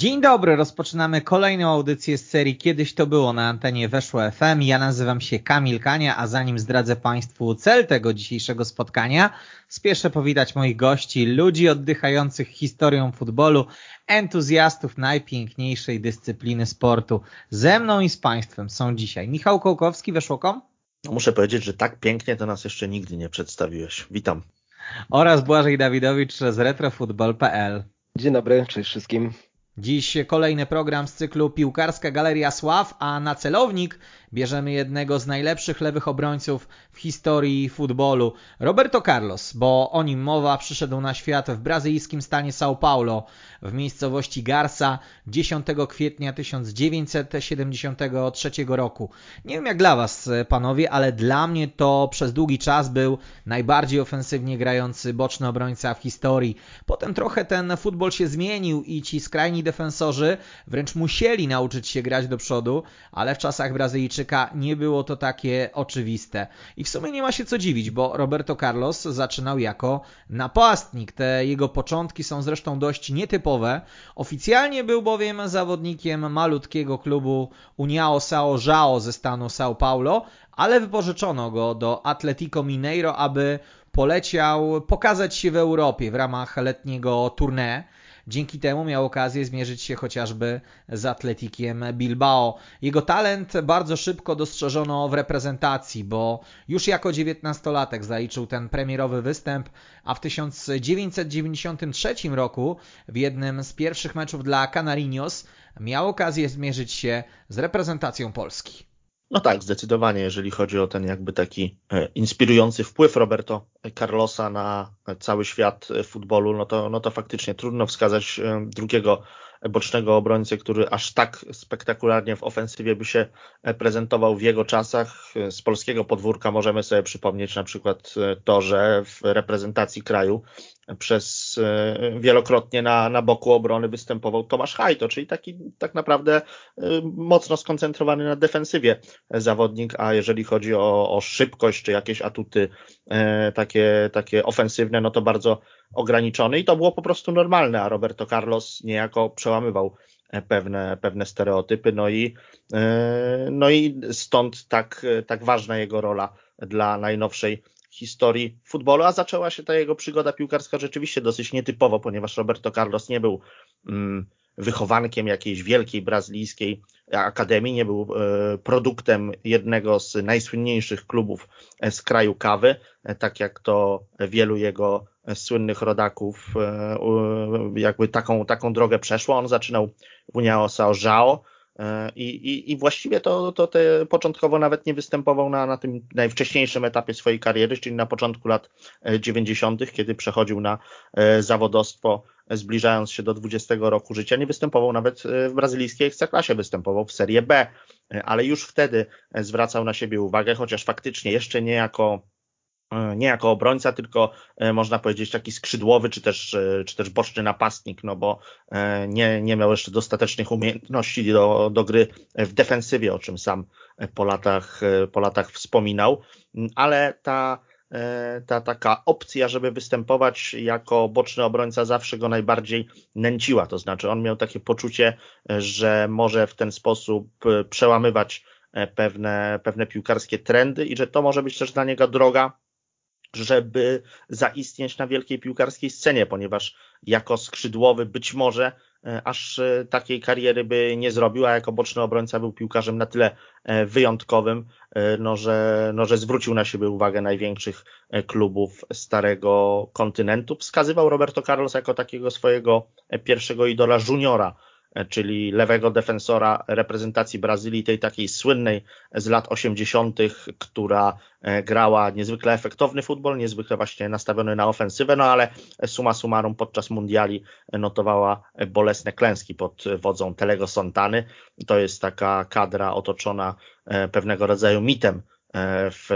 Dzień dobry, rozpoczynamy kolejną audycję z serii Kiedyś to było na antenie Weszło FM. Ja nazywam się Kamil Kania, a zanim zdradzę Państwu cel tego dzisiejszego spotkania, spieszę powitać moich gości, ludzi oddychających historią futbolu, entuzjastów najpiękniejszej dyscypliny sportu. Ze mną i z Państwem są dzisiaj Michał Kołkowski, Weszło.com. No muszę powiedzieć, że tak pięknie to nas jeszcze nigdy nie przedstawiłeś. Witam. Oraz Błażej Dawidowicz z retrofutbol.pl. Dzień dobry, cześć wszystkim. Dziś kolejny program z cyklu Piłkarska Galeria Sław, a na celownik bierzemy jednego z najlepszych lewych obrońców w historii futbolu, Roberto Carlos, bo o nim mowa przyszedł na świat w brazylijskim stanie São Paulo w miejscowości Garça 10 kwietnia 1973 roku. Nie wiem jak dla Was, panowie, ale dla mnie to przez długi czas był najbardziej ofensywnie grający boczny obrońca w historii. Potem trochę ten futbol się zmienił i ci skrajni defensorzy wręcz musieli nauczyć się grać do przodu, ale w czasach Brazylijczyka nie było to takie oczywiste. I w sumie nie ma się co dziwić, bo Roberto Carlos zaczynał jako napastnik. Te jego początki są zresztą dość nietypowe. Oficjalnie był bowiem zawodnikiem malutkiego klubu União São João ze stanu São Paulo, ale wypożyczono go do Atletico Mineiro, aby poleciał pokazać się w Europie w ramach letniego tournée. Dzięki temu miał okazję zmierzyć się chociażby z Atletikiem Bilbao. Jego talent bardzo szybko dostrzeżono w reprezentacji, bo już jako dziewiętnastolatek zaliczył ten premierowy występ, a w 1993 roku w jednym z pierwszych meczów dla Canarinos miał okazję zmierzyć się z reprezentacją Polski. No tak, zdecydowanie, jeżeli chodzi o ten jakby taki inspirujący wpływ Roberto Carlosa na cały świat futbolu, no to, no to faktycznie trudno wskazać drugiego bocznego obrońcę, który aż tak spektakularnie w ofensywie by się prezentował w jego czasach. Z polskiego podwórka możemy sobie przypomnieć na przykład to, że w reprezentacji kraju przez wielokrotnie na, na boku obrony występował Tomasz Hajto, czyli taki tak naprawdę mocno skoncentrowany na defensywie zawodnik, a jeżeli chodzi o, o szybkość czy jakieś atuty takie, takie ofensywne, no to bardzo ograniczony i to było po prostu normalne, a Roberto Carlos niejako przełamywał pewne, pewne stereotypy, no i, no i stąd tak, tak ważna jego rola dla najnowszej historii futbolu, a zaczęła się ta jego przygoda piłkarska rzeczywiście dosyć nietypowo, ponieważ Roberto Carlos nie był mm, wychowankiem jakiejś wielkiej brazylijskiej akademii, nie był e, produktem jednego z najsłynniejszych klubów z kraju kawy, tak jak to wielu jego słynnych rodaków jakby taką, taką drogę przeszło. On zaczynał w Uniao Sao Joao, i, i, I właściwie to, to te początkowo nawet nie występował na, na tym najwcześniejszym etapie swojej kariery, czyli na początku lat 90., kiedy przechodził na zawodowstwo, zbliżając się do 20 roku życia. Nie występował nawet w brazylijskiej ekstraklasie, występował w Serie B, ale już wtedy zwracał na siebie uwagę, chociaż faktycznie jeszcze nie jako nie jako obrońca, tylko można powiedzieć taki skrzydłowy, czy też, czy też boczny napastnik, no bo nie, nie miał jeszcze dostatecznych umiejętności do, do gry w defensywie, o czym sam po latach, po latach wspominał, ale ta, ta taka opcja, żeby występować jako boczny obrońca zawsze go najbardziej nęciła, to znaczy on miał takie poczucie, że może w ten sposób przełamywać pewne, pewne piłkarskie trendy i że to może być też dla niego droga żeby zaistnieć na wielkiej piłkarskiej scenie, ponieważ jako skrzydłowy być może aż takiej kariery by nie zrobił, a jako boczny obrońca był piłkarzem na tyle wyjątkowym, no że, no, że zwrócił na siebie uwagę największych klubów starego kontynentu. Wskazywał Roberto Carlos jako takiego swojego pierwszego idola juniora czyli lewego defensora reprezentacji Brazylii, tej takiej słynnej z lat 80., która grała niezwykle efektowny futbol, niezwykle właśnie nastawiony na ofensywę, no ale suma summarum podczas mundiali notowała bolesne klęski pod wodzą Telego Sontany. To jest taka kadra otoczona pewnego rodzaju mitem w,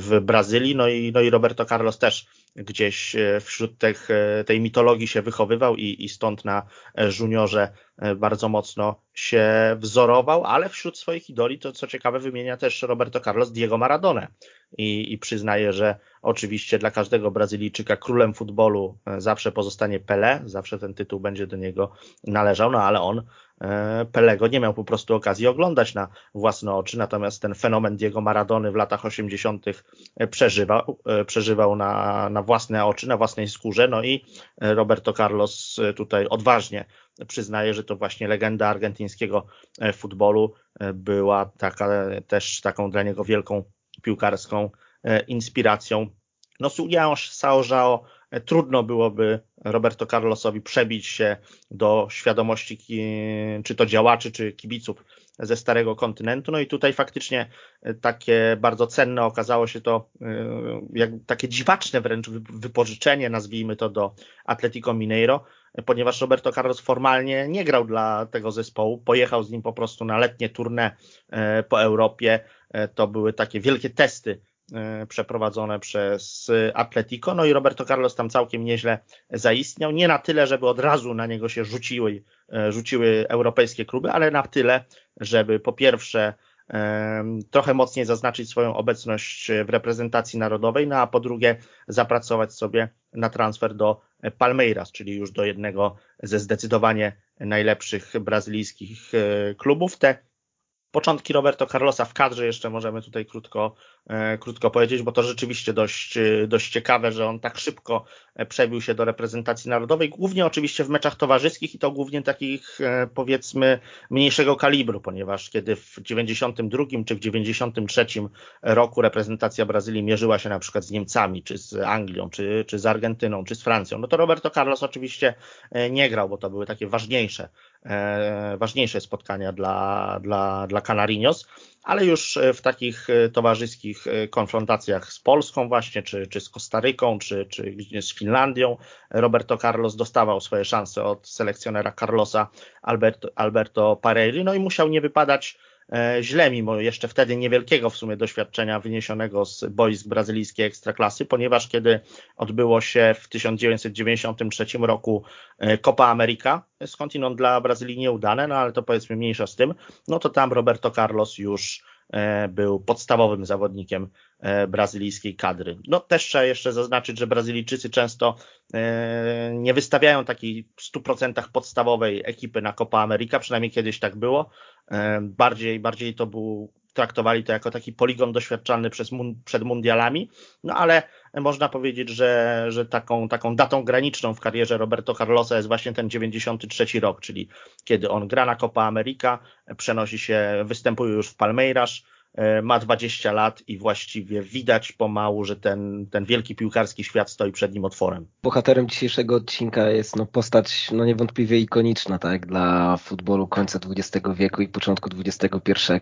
w Brazylii, no i, no i Roberto Carlos też gdzieś e, wśród tych, e, tej mitologii się wychowywał i, i stąd na e, juniorze bardzo mocno się wzorował, ale wśród swoich idoli, to co ciekawe, wymienia też Roberto Carlos Diego Maradona. I, i przyznaje, że oczywiście dla każdego Brazylijczyka królem futbolu zawsze pozostanie Pele, zawsze ten tytuł będzie do niego należał, no ale on E, Pelego nie miał po prostu okazji oglądać na własne oczy, natomiast ten fenomen Diego Maradony w latach 80. przeżywał, e, przeżywał na, na własne oczy, na własnej skórze, no i Roberto Carlos tutaj odważnie przyznaje, że to właśnie legenda argentyńskiego futbolu była taka, też taką dla niego wielką piłkarską inspiracją. No Sugiasz Sao Joao trudno byłoby Roberto Carlosowi przebić się do świadomości czy to działaczy, czy kibiców ze starego kontynentu. No i tutaj faktycznie takie bardzo cenne okazało się to, e, jak takie dziwaczne wręcz wypożyczenie, nazwijmy to, do Atletico Mineiro, ponieważ Roberto Carlos formalnie nie grał dla tego zespołu, pojechał z nim po prostu na letnie tournée e, po Europie. E, to były takie wielkie testy E, przeprowadzone przez Atletico. No i Roberto Carlos tam całkiem nieźle zaistniał. Nie na tyle, żeby od razu na niego się rzuciły, e, rzuciły europejskie kluby, ale na tyle, żeby po pierwsze e, trochę mocniej zaznaczyć swoją obecność w reprezentacji narodowej, no a po drugie zapracować sobie na transfer do Palmeiras, czyli już do jednego ze zdecydowanie najlepszych brazylijskich klubów. Te początki Roberto Carlosa w kadrze jeszcze możemy tutaj krótko, e, krótko powiedzieć, bo to rzeczywiście dość, e, dość ciekawe, że on tak szybko e, przebił się do reprezentacji narodowej, głównie oczywiście w meczach towarzyskich i to głównie takich powiedzmy mniejszego kalibru, ponieważ kiedy w 92 czy w 93 roku reprezentacja Brazylii mierzyła się na przykład z Niemcami, czy z Anglią, czy, czy z Argentyną, czy z Francją, no to Roberto Carlos oczywiście nie grał, bo to były takie ważniejsze, ważniejsze spotkania dla, dla, dla Canarinos, ale już e, w takich e, towarzyskich e, konfrontacjach z Polską właśnie, czy, czy z Kostaryką, czy, czy z Finlandią, Roberto Carlos dostawał swoje szanse od selekcjonera Carlosa Alberto, Alberto Parelli, no i musiał nie wypadać źle, mimo jeszcze wtedy niewielkiego w sumie doświadczenia wyniesionego z boisk brazylijskiej ekstraklasy, ponieważ kiedy odbyło się w 1993 roku e, Copa America, skądinąd dla Brazylii nieudane, no ale to powiedzmy mniejsza z tym, no to tam Roberto Carlos już E, był podstawowym zawodnikiem e, brazylijskiej kadry. No też trzeba jeszcze zaznaczyć, że Brazylijczycy często e, nie wystawiają takiej w 100% podstawowej ekipy na Copa America, przynajmniej kiedyś tak było. Bardziej, bardziej to był traktowali to jako taki poligon doświadczalny przez, przed mundialami, no ale można powiedzieć, że, że taką, taką datą graniczną w karierze Roberto Carlosa jest właśnie ten 93 rok, czyli kiedy on gra na Copa America, przenosi się, występuje już w Palmeiras, ma 20 lat i właściwie widać pomału, że ten, ten wielki piłkarski świat stoi przed nim otworem. Bohaterem dzisiejszego odcinka jest no, postać no, niewątpliwie ikoniczna tak, dla futbolu końca XX wieku i początku XXI.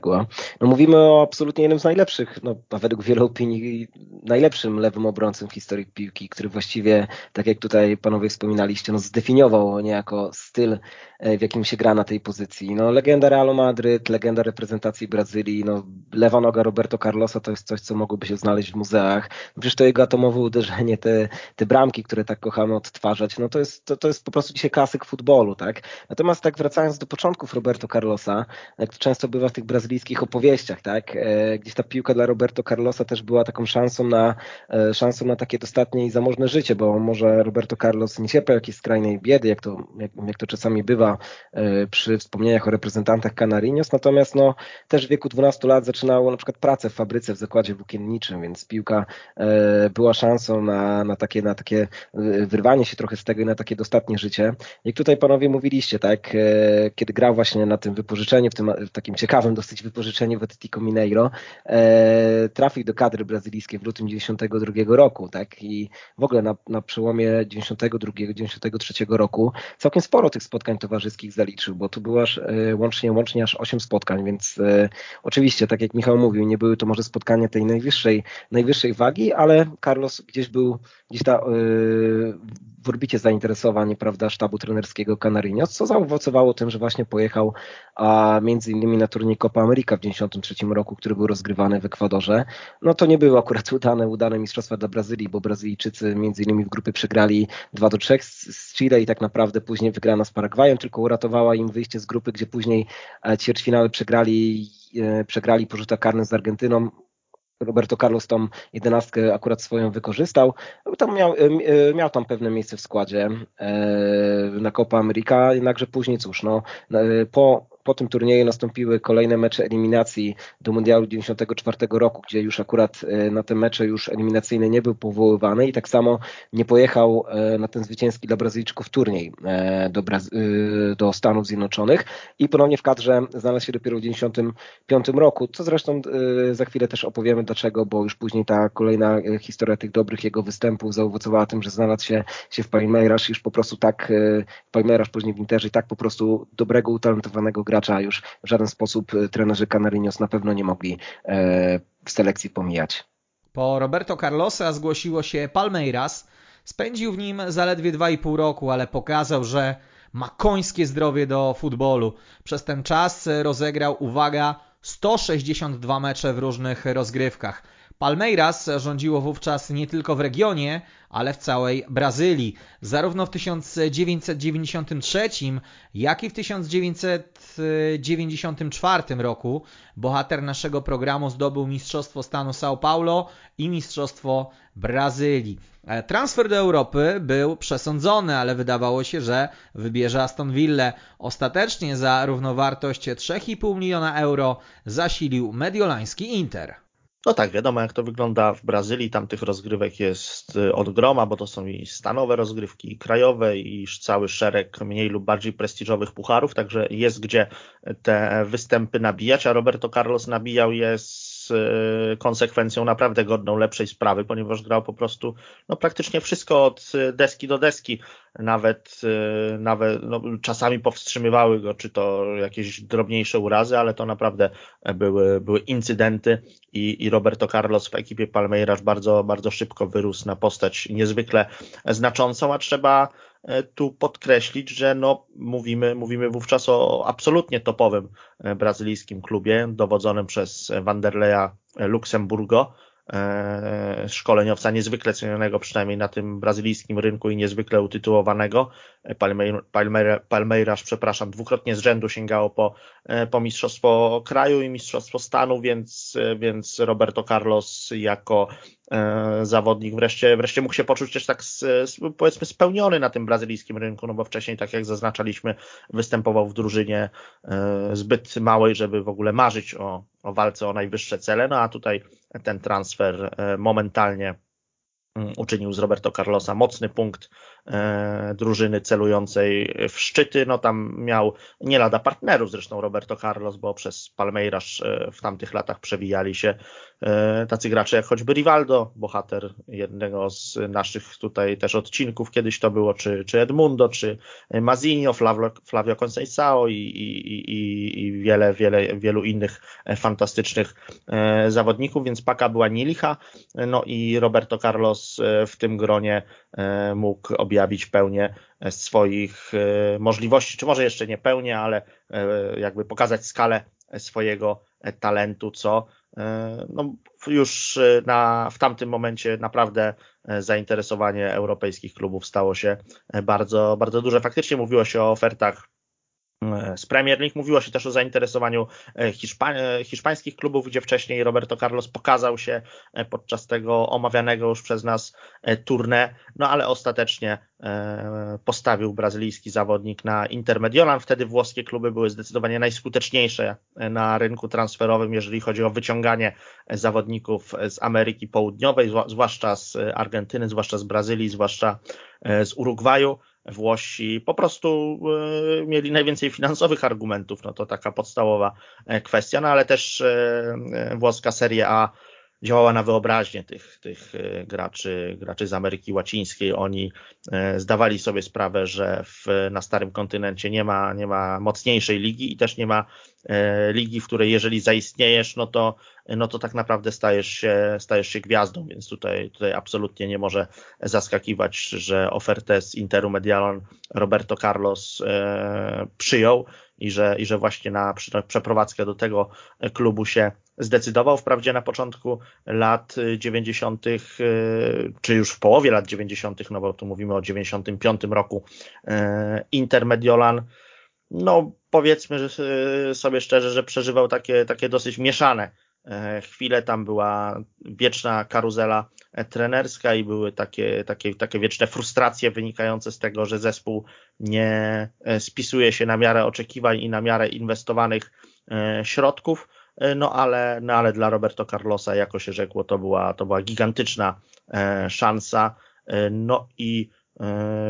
No, mówimy o absolutnie jednym z najlepszych, no, a według wielu opinii najlepszym lewym obrońcą w historii piłki, który właściwie, tak jak tutaj panowie wspominaliście, no, zdefiniował niejako styl, e, w jakim się gra na tej pozycji. No, legenda Realu Madryt, legenda reprezentacji Brazylii, no, lewa noga Roberto Carlosa to jest coś, co mogłoby się znaleźć w muzeach. Przecież to jego atomowe uderzenie, te, te bramki, które tak kochamy odtwarzać, no to jest, to, to jest po prostu dzisiaj klasyk futbolu, tak? Natomiast tak wracając do początków Roberto Carlosa, jak to często bywa w tych brazylijskich opowieściach, tak? E, gdzieś ta piłka dla Roberto Carlosa też była taką szansą na, e, szansą na takie dostatnie i zamożne życie, bo może Roberto Carlos nie cierpiał jakiejś skrajnej biedy, jak to, jak, jak to czasami bywa e, przy wspomnieniach o reprezentantach Canarinos, natomiast no, też w wieku 12 lat zaczyna zaczynał na przykład pracę w fabryce w zakładzie włókienniczym, więc piłka e, była szansą na, na, takie, na takie e, wyrwanie się trochę z tego i na takie dostatnie życie. Jak tutaj panowie mówiliście, tak, e, kiedy grał właśnie na tym wypożyczeniu, w tym w takim ciekawym dosyć wypożyczeniu w Atletico Mineiro, trafił do kadry brazylijskiej w lutym 92 roku, tak, i w ogóle na, na przełomie 92-93 roku całkiem sporo tych spotkań towarzyskich zaliczył, bo tu było aż łącznie, łącznie aż 8 spotkań, więc oczywiście, tak jak Michał mówił, nie były to może spotkania tej najwyższej, najwyższej wagi, ale Carlos gdzieś był, gdzieś ta yy, w orbicie zainteresowań prawda, sztabu trenerskiego Canarinos, co zaowocowało tym, że właśnie pojechał a między innymi na turniej Copa America w 1993 roku, który był rozgrywany w Ekwadorze. No to nie były akurat udane, udane mistrzostwa dla Brazylii, bo Brazylijczycy między innymi w grupie przegrali 2 do 3 z Chile i tak naprawdę później wygrana z Paragwajem, tylko uratowała im wyjście z grupy, gdzie później e, ćwierćfinały przegrali przegrali po rzutach karnych z Argentyną. Roberto Carlos tą jedenastkę akurat swoją wykorzystał. Tam miał, e, miał tam pewne miejsce w składzie na Copa America, jednakże później cóż, no, po po tym turnieju nastąpiły kolejne mecze eliminacji do Mundialu 94 roku, gdzie już akurat e, na te mecze już eliminacyjne nie był powoływany i tak samo nie pojechał e, na ten zwycięski dla Brazylijczyków turniej e, do, do Stanów Zjednoczonych i ponownie w kadrze znalazł się dopiero w 95 roku, co zresztą za chwilę też opowiemy dlaczego, bo już później ta kolejna historia tych dobrych jego występów zaowocowała tym, że znalazł się, się w Palmeiras już po prostu tak, Palmeiras później w Interze i tak po prostu dobrego, utalentowanego gracza już w żaden sposób e, trenerzy Canarinos na pewno nie mogli e, w selekcji pomijać. Po Roberto Carlosa zgłosiło się Palmeiras. Spędził w nim zaledwie 2,5 roku, ale pokazał, że ma końskie zdrowie do futbolu. Przez ten czas rozegrał, uwaga, 162 mecze w różnych rozgrywkach. Palmeiras rządziło wówczas nie tylko w regionie, ale w całej Brazylii. Zarówno w 1993, jak i w 1994 roku bohater naszego programu zdobył Mistrzostwo Stanu São Paulo i Mistrzostwo Brazylii. E, transfer do Europy był przesądzony, ale wydawało się, że wybierze Aston Villa. Ostatecznie za równowartość 3,5 miliona euro zasilił mediolański Inter. No tak, wiadomo jak to wygląda w Brazylii. Tam tych rozgrywek jest y, od groma, bo to są i stanowe rozgrywki, i krajowe, i cały szereg mniej lub bardziej prestiżowych pucharów, także jest gdzie te występy nabijać, a Roberto Carlos nabijał je z Y, konsekwencją naprawdę godną lepszej sprawy, ponieważ grał po prostu no, praktycznie wszystko od deski do deski. Nawet, y, nawet no, czasami powstrzymywały go, czy to jakieś drobniejsze urazy, ale to naprawdę były, były incydenty i, i Roberto Carlos w ekipie Palmeiras bardzo, bardzo szybko wyrósł na postać niezwykle znaczącą, a trzeba E, tu podkreślić, że no, mówimy, mówimy wówczas o absolutnie topowym e, brazylijskim klubie dowodzonym przez Wanderleya Luxemburgo, e, szkoleniowca niezwykle cenionego przynajmniej na tym brazylijskim rynku i niezwykle utytułowanego. Palmeiras, przepraszam, dwukrotnie z rzędu sięgało po, po Mistrzostwo Kraju i Mistrzostwo Stanu, więc, więc Roberto Carlos jako E, zawodnik. Wreszcie, wreszcie mógł się poczuć też tak powiedzmy spełniony na tym brazylijskim rynku, no bo wcześniej, tak jak zaznaczaliśmy, występował w drużynie e, zbyt małej, żeby w ogóle marzyć o, o walce o najwyższe cele, no a tutaj ten transfer e, momentalnie uczynił z Roberto Carlosa mocny punkt E, drużyny celującej w szczyty. No tam miał nie lada partnerów, zresztą Roberto Carlos, bo przez Palmeiras e, w tamtych latach przewijali się e, tacy gracze jak choćby Rivaldo, bohater jednego z naszych tutaj też odcinków kiedyś to było, czy, czy Edmundo, czy Mazinho, Flavio, Flavio Conceição i, i, i, i wiele, wiele, wielu innych fantastycznych zawodników, więc paka była nielicha, no i Roberto Carlos w tym gronie mógł objawić pełnię e, swoich e, możliwości, czy może jeszcze nie pełnię, ale e, jakby pokazać skalę swojego talentu, co no, już na, w tamtym momencie naprawdę zainteresowanie europejskich klubów stało się bardzo, bardzo duże. Faktycznie mówiło się o ofertach z Premier League. Mówiło się też o zainteresowaniu Hiszpa hiszpańskich klubów, gdzie wcześniej Roberto Carlos pokazał się podczas tego omawianego już przez nas tournée, no ale ostatecznie postawił brazylijski zawodnik na Intermediolan. Wtedy włoskie kluby były zdecydowanie najskuteczniejsze na rynku transferowym, jeżeli chodzi o wyciąganie zawodników z Ameryki Południowej, zwłaszcza z Argentyny, zwłaszcza z Brazylii, zwłaszcza z Urugwaju. Włosi po prostu e, mieli najwięcej finansowych argumentów, no to taka podstawowa e, kwestia, no ale też e, włoska Serie A działała na wyobraźnię tych, tych graczy, graczy z Ameryki Łacińskiej. Oni zdawali sobie sprawę, że w, na starym kontynencie nie ma, nie ma mocniejszej ligi i też nie ma ligi, w której jeżeli zaistniejesz, no to no to tak naprawdę stajesz się, stajesz się gwiazdą, więc tutaj, tutaj absolutnie nie może zaskakiwać, że ofertę z Interu Medialon Roberto Carlos e, przyjął i że, i że właśnie na przeprowadzkę do tego klubu się zdecydował. Wprawdzie na początku lat 90., e, czy już w połowie lat 90., no bo tu mówimy o 95 roku, e, Inter Mediolan, no powiedzmy że sobie szczerze, że przeżywał takie, takie dosyć mieszane chwilę tam była wieczna karuzela e, trenerska i były takie, takie, takie wieczne frustracje wynikające z tego, że zespół nie e, spisuje się na miarę oczekiwań i na miarę inwestowanych środków. No ale, no ale dla Roberto Carlosa, jako się rzekło, to była, to była gigantyczna szansa. No i E,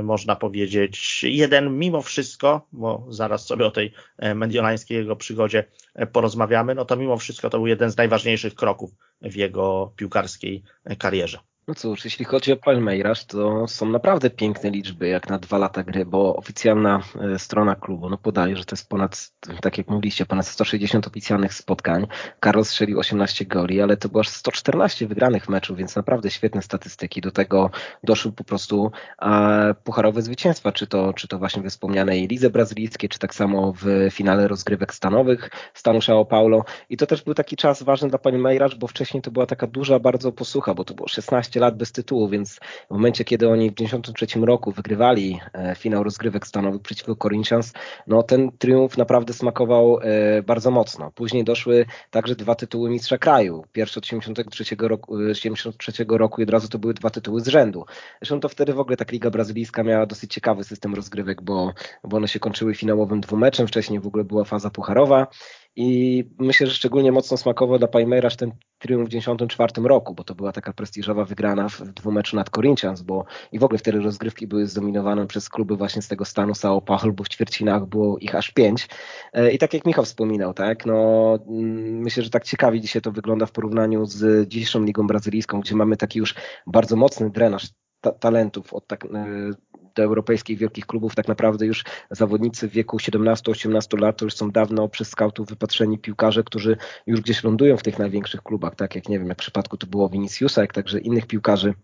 można powiedzieć, jeden mimo wszystko, bo zaraz sobie o tej e, mediolańskiej jego przygodzie e, porozmawiamy, no to mimo wszystko to był jeden z najważniejszych kroków w jego piłkarskiej karierze. No cóż, jeśli chodzi o Palmeiras, to są naprawdę piękne liczby jak na dwa lata gry, bo oficjalna e, strona klubu no podaje, że to jest ponad, tak jak mówiliście, ponad 160 oficjalnych spotkań. Carlos strzelił 18 goli, ale to było aż 114 wygranych meczów, więc naprawdę świetne statystyki. Do tego doszły po prostu e, pucharowe zwycięstwa, czy to, czy to właśnie we wspomnianej Lidze Brazylijskiej, czy tak samo w finale rozgrywek stanowych stanu São Paulo. I to też był taki czas ważny dla Palmeiras, bo wcześniej to była taka duża bardzo posłucha, bo to było 16 15 lat bez tytułu, więc w momencie, kiedy oni w 1993 roku wygrywali e, finał rozgrywek stanowych przeciwko Corinthians, no ten triumf naprawdę smakował e, bardzo mocno. Później doszły także dwa tytuły mistrza kraju. Pierwszy od 73 roku, 73 e, roku i od razu to były dwa tytuły z rzędu. Zresztą to wtedy w ogóle ta Liga Brazylijska miała dosyć ciekawy system rozgrywek, bo, bo one się kończyły finałowym dwumeczem, wcześniej w ogóle była faza pucharowa i myślę, że szczególnie mocno smakował dla Palmeiras ten triumf w 1994 roku, bo to była taka prestiżowa wygrana w dwumeczu nad Corinthians, bo i w ogóle wtedy rozgrywki były zdominowane przez kluby właśnie z tego stanu Sao Paulo, bo w ćwiercinach było ich aż pięć. E, I tak jak Michał wspominał, tak, no mm, myślę, że tak ciekawie dzisiaj to wygląda w porównaniu z dzisiejszą ligą brazylijską, gdzie mamy taki już bardzo mocny drenaż ta talentów od tak e, do europejskich wielkich klubów. Tak naprawdę już zawodnicy w wieku 17-18 lat to już są dawno przez skautów wypatrzeni piłkarze, którzy już gdzieś lądują w tych największych klubach, tak jak nie wiem, jak w przypadku to było Viniciusa, jak także innych piłkarzy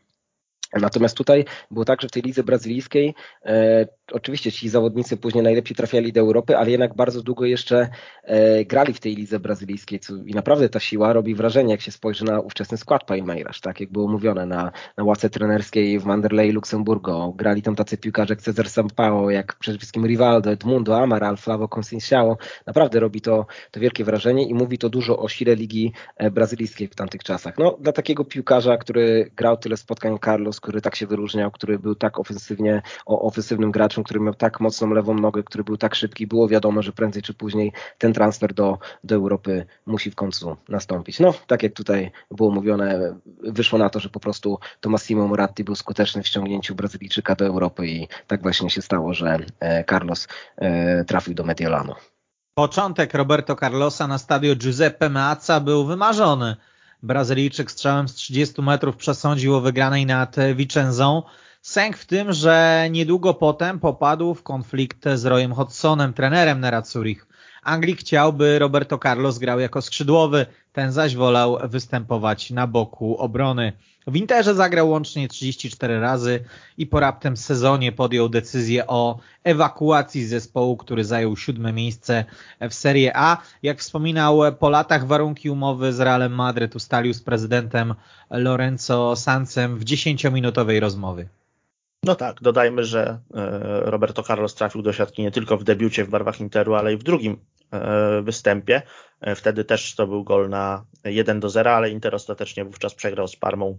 Natomiast tutaj było tak, że w tej lidze brazylijskiej e, oczywiście ci zawodnicy później najlepiej trafiali do Europy, ale jednak bardzo długo jeszcze e, grali w tej lidze brazylijskiej co, i naprawdę ta siła robi wrażenie, jak się spojrzy na ówczesny skład Palmeiras, tak jak było mówione na, na łace trenerskiej w Manderley Luxemburgo. Grali tam tacy piłkarze jak Cezar Sampaio, jak przede wszystkim Rivaldo, Edmundo, Amaral, Flavo Conceição. Naprawdę robi to, to wielkie wrażenie i mówi to dużo o sile ligi e, brazylijskiej w tamtych czasach. No, dla takiego piłkarza, który grał tyle spotkań Carlos który tak się wyróżniał, który był tak ofensywnie, o, ofensywnym graczem, który miał tak mocną lewą nogę, który był tak szybki, było wiadomo, że prędzej czy później ten transfer do, do Europy musi w końcu nastąpić. No, tak jak tutaj było mówione, wyszło na to, że po prostu to Massimo Moratti był skuteczny w ściągnięciu Brazylijczyka do Europy i tak właśnie się stało, że e, Carlos e, trafił do Mediolanu. Początek Roberto Carlosa na stadio Giuseppe Meazza był wymarzony. Brazylijczyk strzałem z 30 metrów przesądził o wygranej nad Vicenzą. Sęk w tym, że niedługo potem popadł w konflikt z Royem Hodgsonem, trenerem Nerazzurich. Anglik chciał, by Roberto Carlos grał jako skrzydłowy, ten zaś wolał występować na boku obrony. W Interze zagrał łącznie 34 razy i po raptem sezonie podjął decyzję o ewakuacji zespołu, który zajął siódme miejsce w Serie A. Jak wspominał, po latach warunki umowy z Realem Madryt ustalił z prezydentem Lorenzo Sancem w 10-minutowej rozmowie. No tak, dodajmy, że Roberto Carlos trafił do siatki nie tylko w debiucie w barwach Interu, ale i w drugim występie. Wtedy też to był gol na 1 do 0, ale Inter ostatecznie wówczas przegrał z Parmą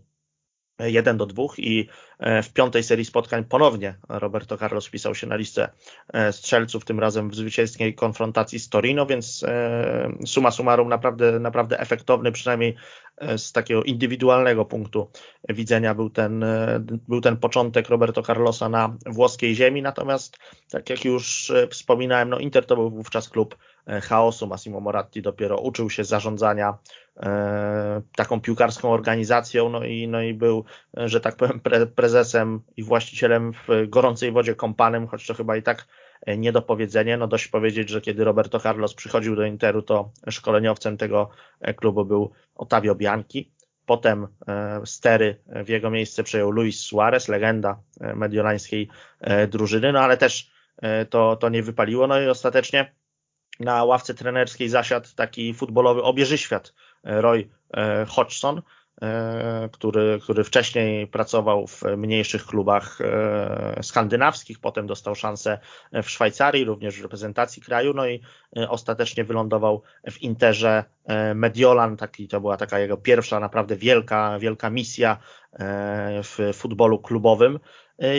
1 do 2 i e, w piątej serii spotkań ponownie Roberto Carlos wpisał się na listę e, strzelców, tym razem w zwycięskiej konfrontacji z Torino, więc e, suma summarum naprawdę, naprawdę efektowny, przynajmniej z takiego indywidualnego punktu widzenia był ten, był ten początek Roberto Carlosa na włoskiej ziemi, natomiast tak jak już wspominałem, no Inter to był wówczas klub chaosu, Massimo Moratti dopiero uczył się zarządzania E, taką piłkarską organizacją, no i, no i był, że tak powiem, pre, prezesem i właścicielem w gorącej wodzie kompanem, choć to chyba i tak nie do powiedzenia. No dość powiedzieć, że kiedy Roberto Carlos przychodził do Interu, to szkoleniowcem tego klubu był Otavio Bianchi. Potem e, stery w jego miejsce przejął Luis Suarez, legenda e, mediolańskiej drużyny, no ale też to, to nie wypaliło. No i ostatecznie na ławce trenerskiej zasiadł taki futbolowy obieżyświat Roy e, Hodgson, e, który, który wcześniej pracował w mniejszych klubach e, skandynawskich, potem dostał szansę w Szwajcarii, również w reprezentacji kraju, no i ostatecznie wylądował w Interze Mediolan, taki, to była taka jego pierwsza naprawdę wielka, wielka misja w futbolu klubowym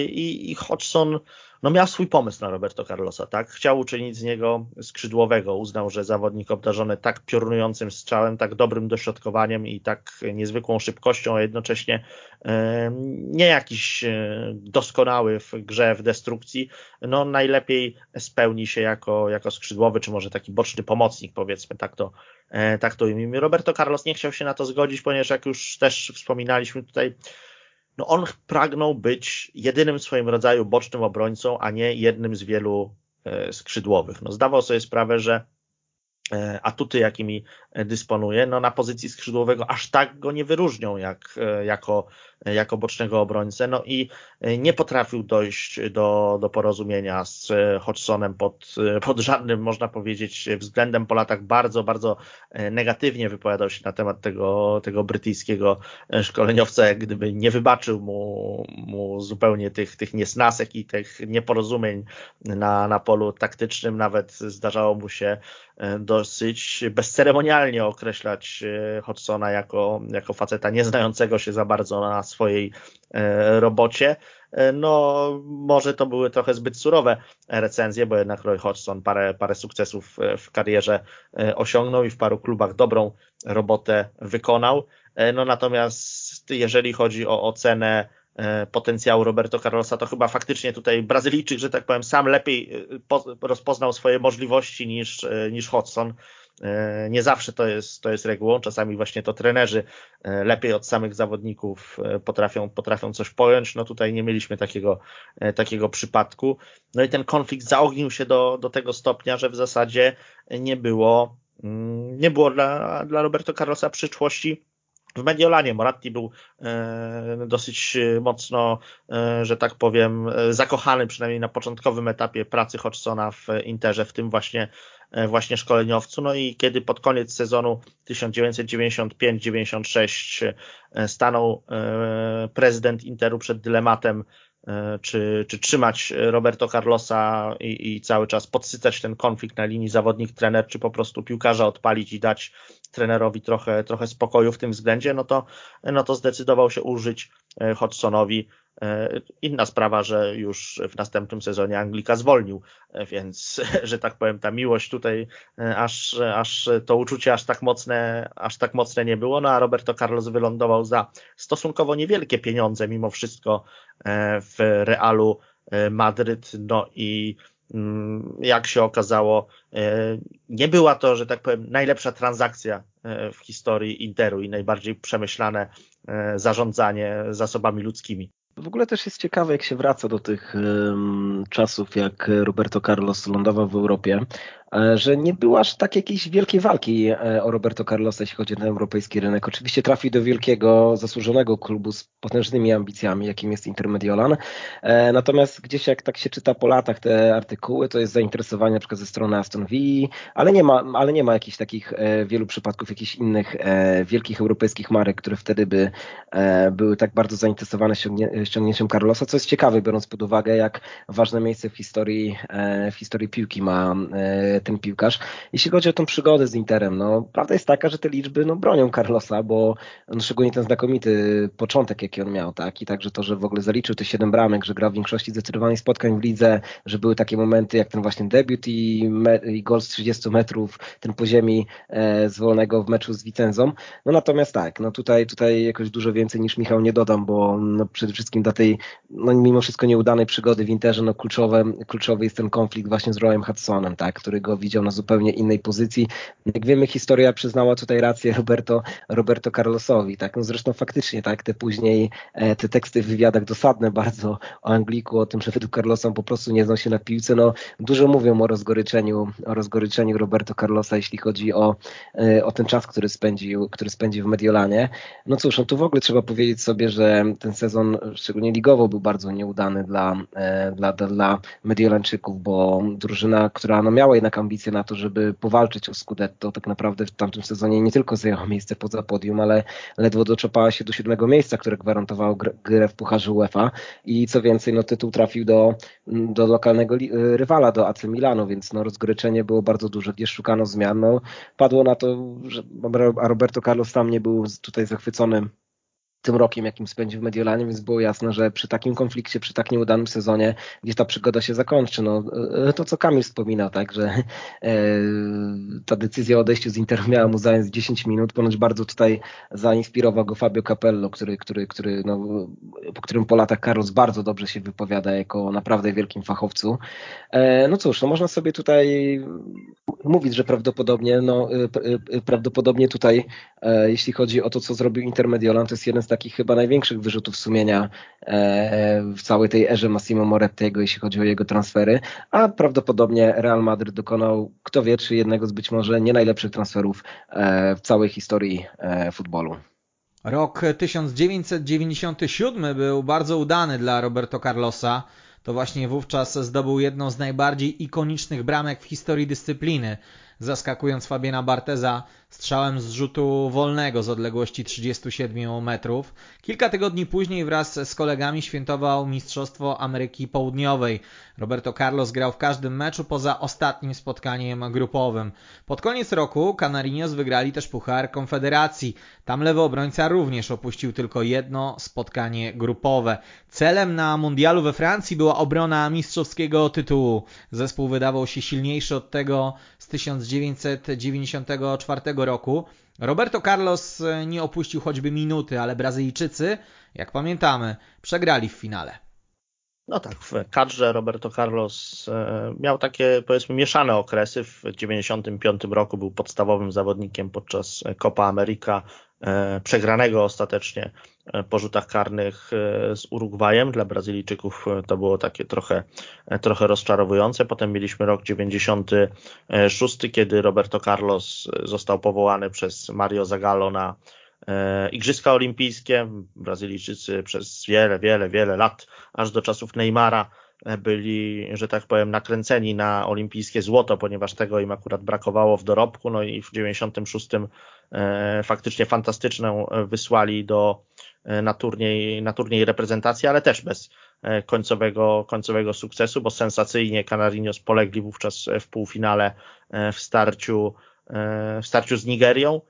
i, i Hodgson no miał swój pomysł na Roberto Carlosa, tak? Chciał uczynić z niego skrzydłowego. Uznał, że zawodnik obdarzony tak piorunującym strzałem, tak dobrym dośrodkowaniem i tak niezwykłą szybkością, a jednocześnie nie jakiś e, doskonały w grze, w destrukcji, no najlepiej spełni się jako, jako skrzydłowy, czy może taki boczny pomocnik, powiedzmy, tak to, e, tak to ujmijmy. Roberto Carlos nie chciał się na to zgodzić, ponieważ jak już też wspominaliśmy tutaj, no on pragnął być jedynym w swoim rodzaju bocznym obrońcą, a nie jednym z wielu e, skrzydłowych. No zdawał sobie sprawę, że e, atuty, jakimi dysponuje, no na pozycji skrzydłowego aż tak go nie wyróżnią jak e, jako jako bocznego obrońcę, no i e, nie potrafił dojść do, do porozumienia z e, Hodgsonem pod, e, pod żadnym, można powiedzieć, względem. Po latach bardzo, bardzo negatywnie wypowiadał się na temat tego, tego brytyjskiego szkoleniowca, jak gdyby nie wybaczył mu, mu zupełnie tych, tych niesnasek i tych nieporozumień na, na polu taktycznym, nawet zdarzało mu się dosyć bezceremonialnie określać Hodgsona jako, jako faceta nieznającego się za bardzo na swojej e, robocie. E, no, może to były trochę zbyt surowe recenzje, bo jednak Roy Hodgson parę, parę sukcesów e, w karierze osiągnął i w paru klubach dobrą robotę wykonał. No natomiast jeżeli chodzi o ocenę potencjału Roberto Carlosa, to chyba faktycznie tutaj Brazylijczyk, że tak powiem, sam lepiej rozpoznał swoje możliwości niż, niż Hodgson. E, nie zawsze to jest, to jest regułą, czasami właśnie to trenerzy e, lepiej od samych zawodników e, potrafią, potrafią coś pojąć. No tutaj nie mieliśmy takiego, takiego przypadku. No i ten konflikt zaognił się do, do tego stopnia, że w zasadzie nie było, mm, nie było dla, dla Roberto Carlosa przyszłości w Mediolanie Moratti był dosyć mocno, że tak powiem, zakochany przynajmniej na początkowym etapie pracy Hodgsona w Interze, w tym właśnie E, właśnie szkoleniowcu. No i kiedy pod koniec sezonu 1995-96 e, stanął e, prezydent Interu przed dylematem, czy, czy trzymać Roberto Carlosa i, i cały czas podsycać ten konflikt na linii zawodnik-trener, czy po prostu piłkarza odpalić i dać trenerowi trochę, trochę spokoju w tym względzie, no to, no to zdecydował się użyć Hodgsonowi E, inna sprawa, że już w następnym sezonie Anglika zwolnił, e, więc, że tak powiem, ta miłość tutaj e, aż, aż to uczucie aż tak mocne, aż tak mocne nie było, no a Roberto Carlos wylądował za stosunkowo niewielkie pieniądze mimo wszystko w Realu Madryt, no i mm, jak się okazało, nie była to, że tak powiem, najlepsza transakcja w historii Interu i najbardziej przemyślane zarządzanie zasobami ludzkimi. W ogóle też jest ciekawe, jak się wraca do tych um, czasów, jak Roberto Carlos lądował w Europie, że nie było aż tak jakiejś wielkiej walki o Roberto Carlosa, jeśli chodzi o ten europejski rynek. Oczywiście trafił do wielkiego, zasłużonego klubu z potężnymi ambicjami, jakim jest Intermediolan. Natomiast gdzieś jak tak się czyta po latach te artykuły, to jest zainteresowanie na przykład ze strony Aston Villa, ale nie ma, ale nie ma jakichś takich wielu przypadków jakichś innych wielkich europejskich marek, które wtedy by były tak bardzo zainteresowane ściągnięciem Carlosa, co jest ciekawe, biorąc pod uwagę, jak ważne miejsce w historii, w historii piłki ma ten piłkarz. Jeśli chodzi o tą przygodę z Interem, no prawda jest taka, że te liczby no, bronią Carlosa, bo no, szczególnie ten znakomity początek, jaki on miał, tak? I także to, że w ogóle zaliczył te siedem bramek, że grał w większości zdecydowanych spotkań w lidze, że były takie momenty jak ten właśnie debiut i, me, i gol z 30 metrów, ten po ziemi e, z wolnego w meczu z Wicenzą. No natomiast tak, no tutaj, tutaj jakoś dużo więcej niż Michał nie dodam, bo no, przede wszystkim dla tej no, mimo wszystko nieudanej przygody w Interze, no kluczowe, kluczowy jest ten konflikt właśnie z Royem Hudsonem, tak, który go widział na zupełnie innej pozycji. Jak wiemy, historia przyznała tutaj rację Roberto, Roberto Carlosowi, tak, no zresztą faktycznie, tak, te później, e, te teksty w wywiadach dosadne bardzo o Angliku, o tym, że według Carlosa po prostu nie znał się na piłce, no dużo mówią o rozgoryczeniu, o rozgoryczeniu Roberto Carlosa, jeśli chodzi o, e, o ten czas, który spędził, który spędził w Mediolanie. No cóż, no tu w ogóle trzeba powiedzieć sobie, że ten sezon, szczególnie ligowo, był bardzo nieudany dla, e, dla, dla Mediolańczyków, bo drużyna, która no miała jednak ambicje na to, żeby powalczyć o Scudetto, tak naprawdę w tamtym sezonie nie tylko zajęła miejsce poza podium, ale ledwo doczepała się do siódmego miejsca, które gwarantowało grę w Pucharze UEFA i co więcej, no tytuł trafił do, do lokalnego rywala, do AC Milano, więc no rozgoryczenie było bardzo duże, gdzie szukano zmian. No, padło na to, że Roberto Carlos tam nie był tutaj zachwycony tym rokiem, jakim spędził w Mediolanie, więc było jasne, że przy takim konflikcie, przy tak nieudanym sezonie, gdzie ta przygoda się zakończy. No, e, to, co Kamil wspominał, tak, że e, ta decyzja o odejściu z Interu miała mu zająć 10 minut, ponoć bardzo tutaj zainspirował go Fabio Capello, który, który, który no, po którym po latach Carlos bardzo dobrze się wypowiada jako naprawdę wielkim fachowcu. E, no cóż, no można sobie tutaj mówić, że prawdopodobnie, no, e, e, prawdopodobnie tutaj, e, jeśli chodzi o to, co zrobił Inter Mediolan, to jest jeden z takich chyba największych wyrzutów sumienia e, w całej tej erze Massimo Morettiego, jeśli chodzi o jego transfery, a prawdopodobnie Real Madrid dokonał, kto wie, czy jednego z być może nie najlepszych transferów e, w całej historii e, futbolu. Rok 1997 był bardzo udany dla Roberto Carlosa. To właśnie wówczas zdobył jedną z najbardziej ikonicznych bramek w historii dyscypliny zaskakując Fabiana Barteza strzałem z rzutu wolnego z odległości 37 metrów. Kilka tygodni później wraz z kolegami świętował Mistrzostwo Ameryki Południowej. Roberto Carlos grał w każdym meczu poza ostatnim spotkaniem grupowym. Pod koniec roku Canarinos wygrali też Puchar Konfederacji. Tam lewy obrońca również opuścił tylko jedno spotkanie grupowe. Celem na mundialu we Francji była obrona mistrzowskiego tytułu. Zespół wydawał się silniejszy od tego z 1994 roku. Roberto Carlos nie opuścił choćby minuty, ale Brazylijczycy, jak pamiętamy, przegrali w finale. No tak, w kadrze Roberto Carlos e, miał takie powiedzmy mieszane okresy. W 1995 roku był podstawowym zawodnikiem podczas Copa America, e, przegranego ostatecznie e, po rzutach karnych z Urugwajem. Dla Brazylijczyków to było takie trochę, trochę rozczarowujące. Potem mieliśmy rok 96, kiedy Roberto Carlos został powołany przez Mario Zagallo na E, Igrzyska Olimpijskie. Brazylijczycy przez wiele, wiele, wiele lat, aż do czasów Neymara, e, byli, że tak powiem, nakręceni na olimpijskie złoto, ponieważ tego im akurat brakowało w dorobku. No i w 96 e, faktycznie fantastyczną wysłali do, na, turniej, na turniej reprezentacji, ale też bez końcowego, końcowego sukcesu, bo sensacyjnie Canarinos polegli wówczas w półfinale w starciu, w starciu z Nigerią.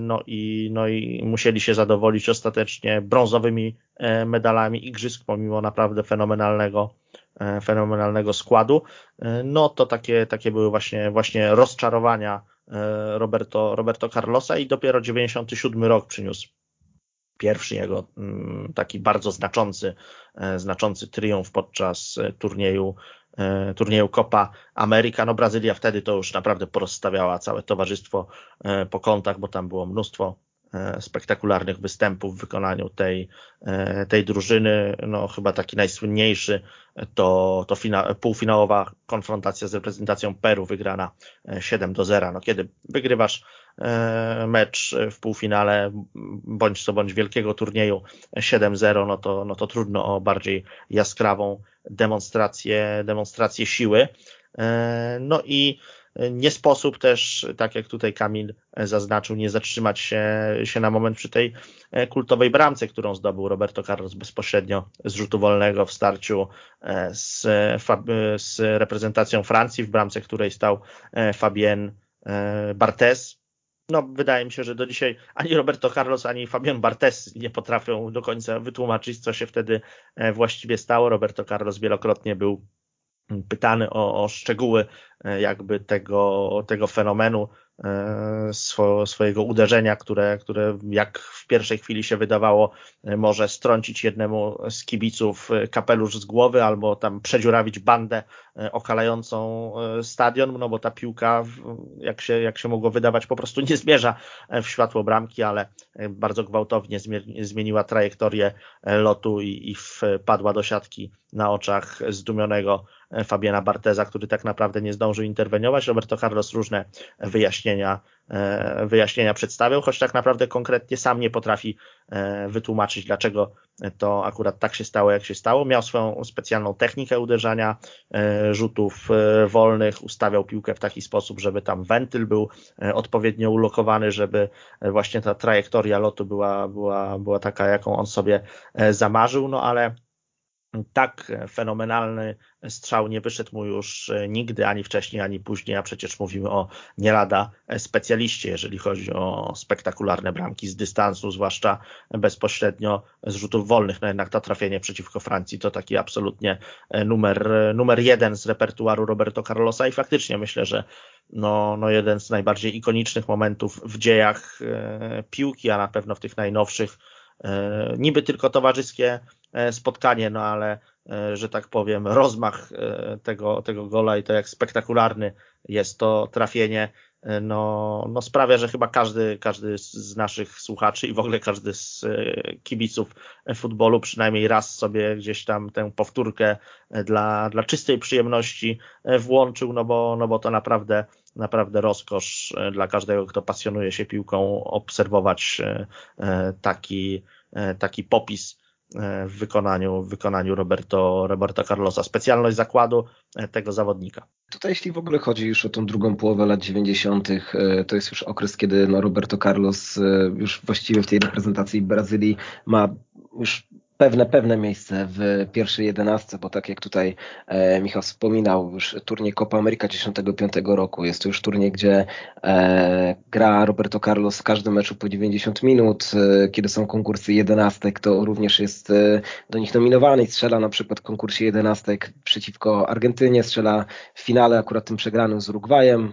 No i, no i musieli się zadowolić ostatecznie brązowymi e, medalami igrzysk, pomimo naprawdę fenomenalnego, e, fenomenalnego składu. E, no to takie, takie były właśnie, właśnie rozczarowania Roberto, Roberto Carlosa i dopiero 97 rok przyniósł pierwszy jego mm, taki bardzo znaczący, znaczący triumf podczas turnieju E, turnieju Copa America. No Brazylia wtedy to już naprawdę porozstawiała całe towarzystwo e, po kątach, bo tam było mnóstwo, spektakularnych występów w wykonaniu tej, tej drużyny. No, chyba taki najsłynniejszy to, to fina, półfinałowa konfrontacja z reprezentacją Peru wygrana 7 do 0. No, kiedy wygrywasz mecz w półfinale bądź co bądź wielkiego turnieju 7-0, no to, no to trudno o bardziej jaskrawą demonstrację, demonstrację siły. No i nie sposób też, tak jak tutaj Kamil zaznaczył, nie zatrzymać się, się na moment przy tej kultowej bramce, którą zdobył Roberto Carlos bezpośrednio z rzutu wolnego w starciu z, z reprezentacją Francji, w bramce której stał Fabien Barthez. No, wydaje mi się, że do dzisiaj ani Roberto Carlos, ani Fabian Barthez nie potrafią do końca wytłumaczyć, co się wtedy właściwie stało. Roberto Carlos wielokrotnie był pytany o, o szczegóły e, jakby tego, tego fenomenu e, swojego uderzenia, które, które jak w pierwszej chwili się wydawało e, może strącić jednemu z kibiców kapelusz z głowy albo tam przedziurawić bandę okalającą stadion, no bo ta piłka jak się, jak się mogło wydawać po prostu nie zmierza w światło bramki, ale bardzo gwałtownie zmieniła trajektorię lotu i, i wpadła do siatki na oczach zdumionego Fabiana Barteza, który tak naprawdę nie zdążył interweniować. Roberto Carlos różne wyjaśnienia, e, wyjaśnienia przedstawiał, choć tak naprawdę konkretnie sam nie potrafi e, wytłumaczyć, dlaczego to akurat tak się stało, jak się stało. Miał swoją specjalną technikę uderzania, rzutów wolnych, ustawiał piłkę w taki sposób, żeby tam wentyl był odpowiednio ulokowany, żeby właśnie ta trajektoria lotu była, była, była taka, jaką on sobie zamarzył, no ale tak fenomenalny strzał nie wyszedł mu już nigdy, ani wcześniej, ani później, a przecież mówimy o nie lada specjaliście, jeżeli chodzi o spektakularne bramki z dystansu, zwłaszcza bezpośrednio z rzutów wolnych. No jednak to trafienie przeciwko Francji to taki absolutnie numer, numer jeden z repertuaru Roberto Carlosa i faktycznie myślę, że no, no jeden z najbardziej ikonicznych momentów w dziejach e, piłki, a na pewno w tych najnowszych e, niby tylko towarzyskie E, spotkanie, no ale, e, że tak powiem, rozmach e, tego, tego gola i to jak spektakularny jest to trafienie, no, no sprawia, że chyba każdy, każdy z naszych słuchaczy i w ogóle każdy z kibiców futbolu przynajmniej raz sobie gdzieś tam tę powtórkę dla, dla czystej przyjemności włączył, no bo, no bo to naprawdę, naprawdę rozkosz dla każdego, kto pasjonuje się piłką, obserwować taki, taki popis. E, w wykonaniu, w wykonaniu Roberto, Roberto Carlosa. Specjalność zakładu e, tego zawodnika. Tutaj jeśli w ogóle chodzi już o tą drugą połowę lat 90., e, to jest już okres, kiedy no Roberto Carlos już właściwie w tej reprezentacji Brazylii ma już pewne, pewne miejsce w pierwszej jedenastce, bo tak jak tutaj e, Michał wspominał, już turniej Copa America 95 roku, jest to już turniej, gdzie e, gra Roberto Carlos w każdym meczu po 90 minut, e, kiedy są konkursy jedenastek, to również jest e, do nich nominowany i strzela na przykład w konkursie jedenastek przeciwko Argentynie, strzela w finale akurat tym przegranym z Urugwajem,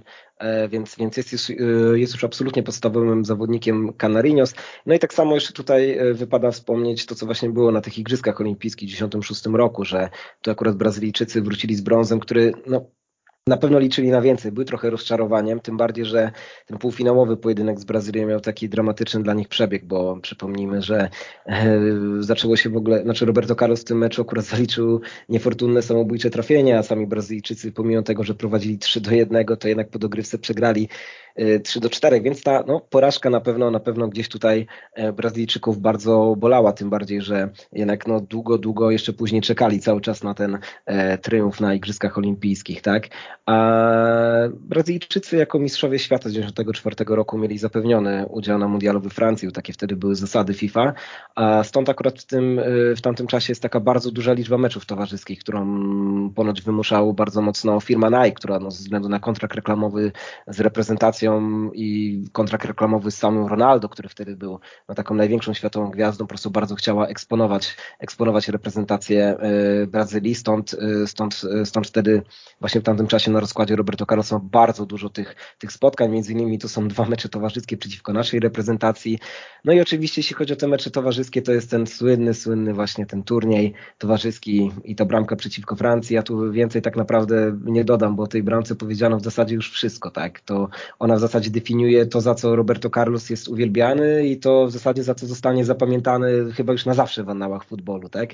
więc, więc jest, już, e, jest już absolutnie podstawowym zawodnikiem Canarinos. No i tak samo jeszcze tutaj e, wypada wspomnieć to, co właśnie było na tych Igrzyskach Olimpijskich w 1996 roku, że tu akurat Brazylijczycy wrócili z brązem, który no, na pewno liczyli na więcej. Był trochę rozczarowaniem, tym bardziej, że ten półfinałowy pojedynek z Brazylią miał taki dramatyczny dla nich przebieg, bo przypomnijmy, że e, zaczęło się w ogóle, znaczy Roberto Carlos w tym meczu akurat zaliczył niefortunne samobójcze trafienie, a sami Brazylijczycy pomimo tego, że prowadzili 3 do 1, to jednak po dogrywce przegrali 3 do 4, więc ta no, porażka na pewno, na pewno gdzieś tutaj e, Brazylijczyków bardzo bolała, tym bardziej, że jednak no, długo, długo jeszcze później czekali cały czas na ten e, triumf na Igrzyskach Olimpijskich, tak? A Brazylijczycy jako mistrzowie świata z 1994 roku mieli zapewniony udział na mundialu we Francji, takie wtedy były zasady FIFA, a stąd akurat w, tym, e, w tamtym czasie jest taka bardzo duża liczba meczów towarzyskich, którą ponoć wymuszał bardzo mocno firma Nike, która no, ze względu na kontrakt reklamowy z reprezentacją i kontrakt reklamowy z samym Ronaldo, który wtedy był no, taką największą światową gwiazdą, po prostu bardzo chciała eksponować, eksponować reprezentację e, Brazylii, stąd, e, stąd, e, stąd wtedy właśnie w tamtym czasie na rozkładzie Roberto Carlos ma bardzo dużo tych, tych spotkań, między innymi to są dwa mecze towarzyskie przeciwko naszej reprezentacji. No i oczywiście jeśli chodzi o te mecze towarzyskie, to jest ten słynny, słynny właśnie ten turniej towarzyski i ta bramka przeciwko Francji. Ja tu więcej tak naprawdę nie dodam, bo o tej bramce powiedziano w zasadzie już wszystko, tak. To ona ona w zasadzie definiuje to, za co Roberto Carlos jest uwielbiany i to w zasadzie za co zostanie zapamiętany chyba już na zawsze w annałach futbolu, tak?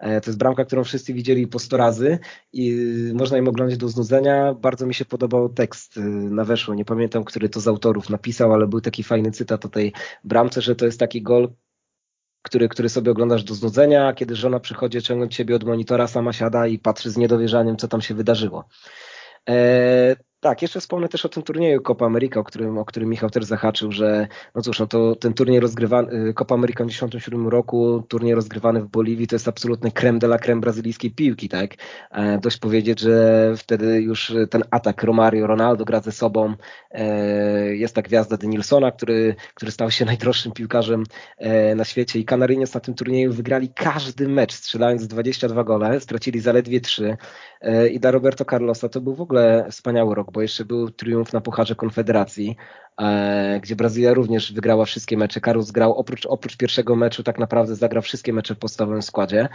E, to jest bramka, którą wszyscy widzieli po 100 razy i można ją oglądać do znudzenia. Bardzo mi się podobał tekst y, na weszło, nie pamiętam, który to z autorów napisał, ale był taki fajny cytat o tej bramce, że to jest taki gol, który, który sobie oglądasz do znudzenia, a kiedy żona przychodzi ciągnąć ciebie od monitora, sama siada i patrzy z niedowierzaniem, co tam się wydarzyło. E, tak, jeszcze wspomnę też o tym turnieju Copa America, o którym, o którym Michał też zahaczył, że no cóż, no to ten turniej rozgrywany, y, Copa America w 1997 roku, turniej rozgrywany w Boliwii, to jest absolutny creme de la creme brazylijskiej piłki, tak? E, dość powiedzieć, że wtedy już ten atak Romario, Ronaldo gra ze sobą, e, jest ta gwiazda Denilsona, który, który stał się najdroższym piłkarzem e, na świecie i Canarynios na tym turnieju wygrali każdy mecz, strzelając 22 gole, stracili zaledwie 3 e, i dla Roberto Carlosa to był w ogóle wspaniały rok, bo jeszcze był triumf na Pucharze Konfederacji, e, gdzie Brazylia również wygrała wszystkie mecze. Karus grał oprócz, oprócz pierwszego meczu tak naprawdę zagrał wszystkie mecze w podstawowym składzie,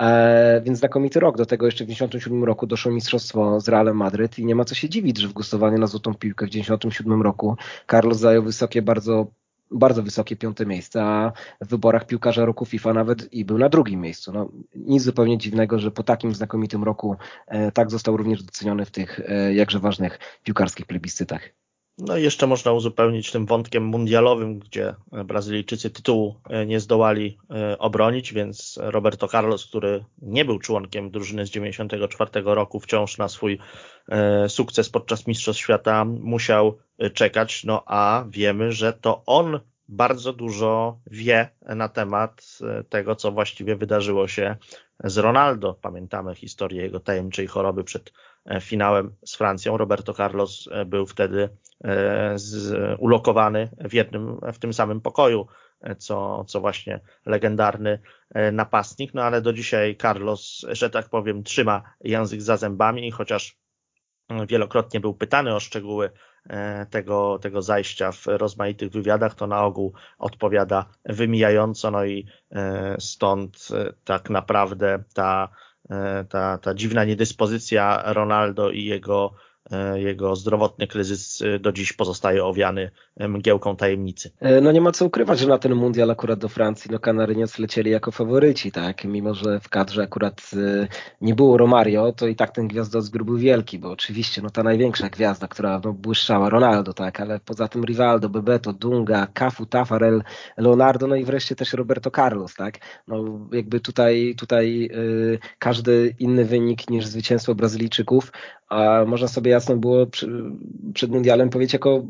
e, więc znakomity rok. Do tego jeszcze w 1997 roku doszło mistrzostwo z Realem Madryt i nie ma co się dziwić, że w głosowaniu na złotą piłkę w 1997 roku Carlos zajął wysokie bardzo bardzo wysokie piąte miejsce, a w wyborach piłkarza roku FIFA nawet i był na drugim miejscu. No, nic zupełnie dziwnego, że po takim znakomitym roku e, tak został również doceniony w tych e, jakże ważnych piłkarskich plebiscytach. No i jeszcze można uzupełnić tym wątkiem mundialowym, gdzie Brazylijczycy tytułu e, nie zdołali e, obronić, więc Roberto Carlos, który nie był członkiem drużyny z 94 roku, wciąż na swój e, sukces podczas Mistrzostw Świata musiał czekać, no a wiemy, że to on bardzo dużo wie na temat tego, co właściwie wydarzyło się z Ronaldo. Pamiętamy historię jego tajemniczej choroby przed finałem z Francją. Roberto Carlos był wtedy E, z, ulokowany w jednym, w tym samym pokoju, e, co, co właśnie legendarny e, napastnik, no ale do dzisiaj Carlos, że tak powiem, trzyma język za zębami, chociaż wielokrotnie był pytany o szczegóły tego, tego zajścia w rozmaitych wywiadach, to na ogół odpowiada wymijająco, no i stąd tak naprawdę ta, ta, ta dziwna niedyspozycja Ronaldo i jego E, jego zdrowotny kryzys e, do dziś pozostaje owiany e, mgiełką tajemnicy. No nie ma co ukrywać, że na ten mundial akurat do Francji no Kanaryniec lecieli jako faworyci, tak? Mimo, że w kadrze akurat nie było Romario, to i tak ten gwiazdozbiór był wielki, bo oczywiście no ta największa gwiazda, która no, błyszczała, Ronaldo, tak? Ale poza tym Rivaldo, Bebeto, Dunga, Cafu, Tafarel, Leonardo, no i wreszcie też Roberto Carlos, tak? No jakby tutaj, tutaj każdy inny wynik niż zwycięstwo Brazylijczyków a można sobie jasno było przy, przed mundialem powiedzieć, jako,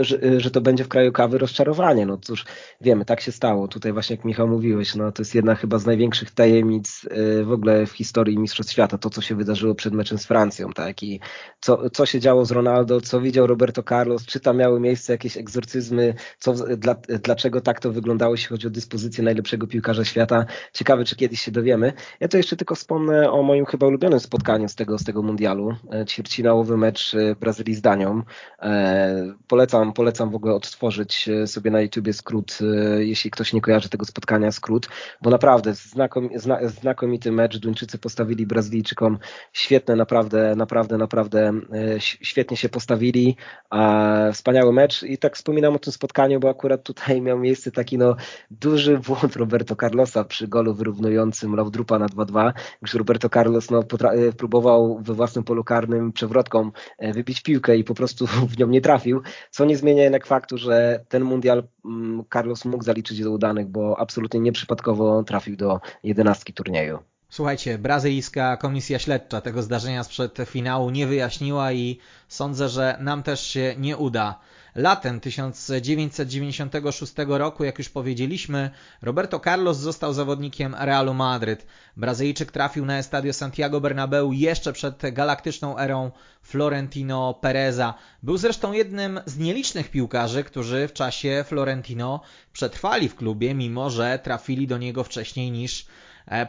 że, że, to będzie w kraju kawy rozczarowanie. No cóż, wiemy, tak się stało. Tutaj właśnie jak Michał mówiłeś, no to jest jedna chyba z największych tajemnic y, w ogóle w historii Mistrzostw Świata, to co się wydarzyło przed meczem z Francją, tak? I co, co się działo z Ronaldo, co widział Roberto Carlos, czy tam miały miejsce jakieś egzorcyzmy, co, dla, dlaczego tak to wyglądało, jeśli chodzi o dyspozycję najlepszego piłkarza świata. Ciekawe, czy kiedyś się dowiemy. Ja to jeszcze tylko wspomnę o moim chyba ulubionym spotkaniu z tego, z tego mundialu ćwierćfinałowy mecz e, Brazylii z Danią. E, polecam, polecam w ogóle odtworzyć e, sobie na YouTubie skrót, jeśli ktoś nie kojarzy tego spotkania, skrót, bo naprawdę znakom, znakomity mecz. Duńczycy postawili Brazylijczykom świetne, naprawdę, naprawdę, naprawdę świetnie się postawili. Wspaniały mecz i tak wspominam o tym spotkaniu, bo akurat tutaj miał miejsce taki no, duży błąd Roberto Carlosa przy golu wyrównującym Laudrupa na 2-2, gdyż Roberto Carlos no, próbował we własnym polu karnym przewrotką e, wybić piłkę i po prostu w nią nie trafił, co nie zmienia jednak faktu, że ten mundial mm, Carlos mógł zaliczyć do udanych, bo absolutnie nieprzypadkowo trafił do jedenastki turnieju. Słuchajcie, brazylijska komisja śledcza tego zdarzenia sprzed finału nie wyjaśniła i sądzę, że nam też się nie uda. Latem 1996 roku, jak już powiedzieliśmy, Roberto Carlos został zawodnikiem Realu Madryt. Brazylijczyk trafił na Estadio Santiago Bernabeu jeszcze przed galaktyczną erą Florentino Pereza. Był zresztą jednym z nielicznych piłkarzy, którzy w czasie Florentino przetrwali w klubie, mimo że trafili do niego wcześniej niż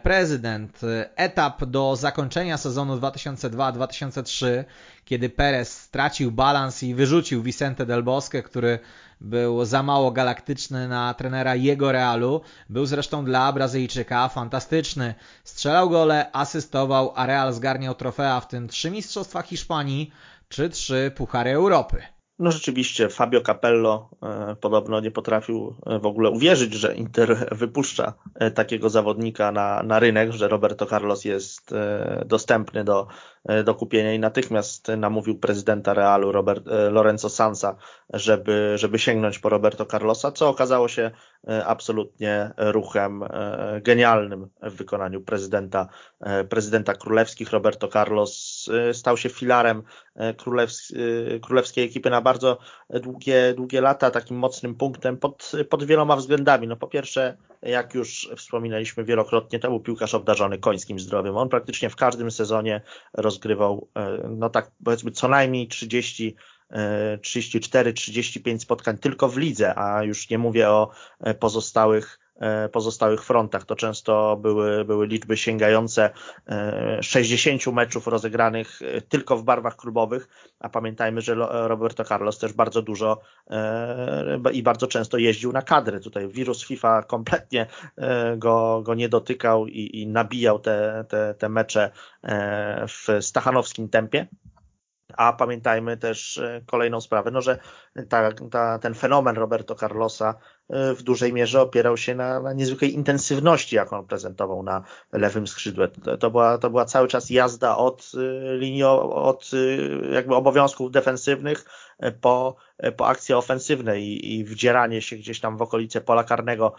prezydent. Etap do zakończenia sezonu 2002-2003, kiedy Perez stracił balans i wyrzucił Vicente del Bosque, który był za mało galaktyczny na trenera jego Realu. Był zresztą dla Brazylijczyka fantastyczny. Strzelał gole, asystował, a Real zgarniał trofea, w tym trzy mistrzostwa Hiszpanii czy trzy Puchary Europy. No rzeczywiście, Fabio Capello e, podobno nie potrafił e, w ogóle uwierzyć, że Inter wypuszcza e, takiego zawodnika na, na rynek, że Roberto Carlos jest dostępny do, do kupienia i natychmiast namówił prezydenta Realu Robert, Lorenzo Sansa, żeby, żeby sięgnąć po Roberto Carlosa, co okazało się absolutnie ruchem genialnym w wykonaniu prezydenta, prezydenta królewskich. Roberto Carlos stał się filarem królewskiej ekipy na bardzo długie, długie lata, takim mocnym punktem pod, pod wieloma względami. No po pierwsze, jak już wspominaliśmy wielokrotnie, to był piłkarz obdarzony końskim zdrowiem. On praktycznie w każdym sezonie rozgrywał, e, no tak powiedzmy co najmniej 30 34-35 spotkań tylko w lidze, a już nie mówię o e, pozostałych E, pozostałych frontach. To często były, były liczby sięgające 60 e, meczów rozegranych e, tylko w barwach klubowych, a pamiętajmy, że Roberto Carlos też bardzo dużo i bardzo często jeździł na kadry. Tutaj wirus FIFA kompletnie go, go nie dotykał i, i nabijał te, te, te mecze w stachanowskim tempie. A pamiętajmy też e, kolejną sprawę, no, że ta, ta, ten fenomen Roberto Carlosa e, w dużej mierze opierał się na, na niezwykłej intensywności, jaką on prezentował na lewym skrzydle. To, to, była, to była cały czas jazda od e, linii, od jakby obowiązków defensywnych po, po akcje ofensywne i, i wdzieranie się gdzieś tam w okolice pola karnego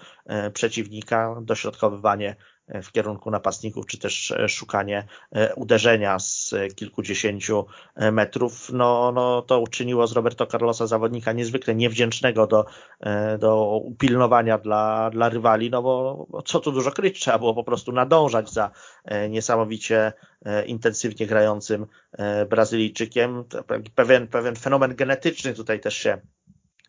przeciwnika, dośrodkowywanie w kierunku napastników, czy też e, szukanie e, uderzenia z kilkudziesięciu e, metrów, no, no to uczyniło z Roberto Carlosa zawodnika niezwykle niewdzięcznego do, do upilnowania dla, dla rywali, no bo co tu dużo kryć, trzeba było po prostu nadążać za niesamowicie intensywnie grającym Brazylijczykiem. Pewien, pewien fenomen genetyczny tutaj też się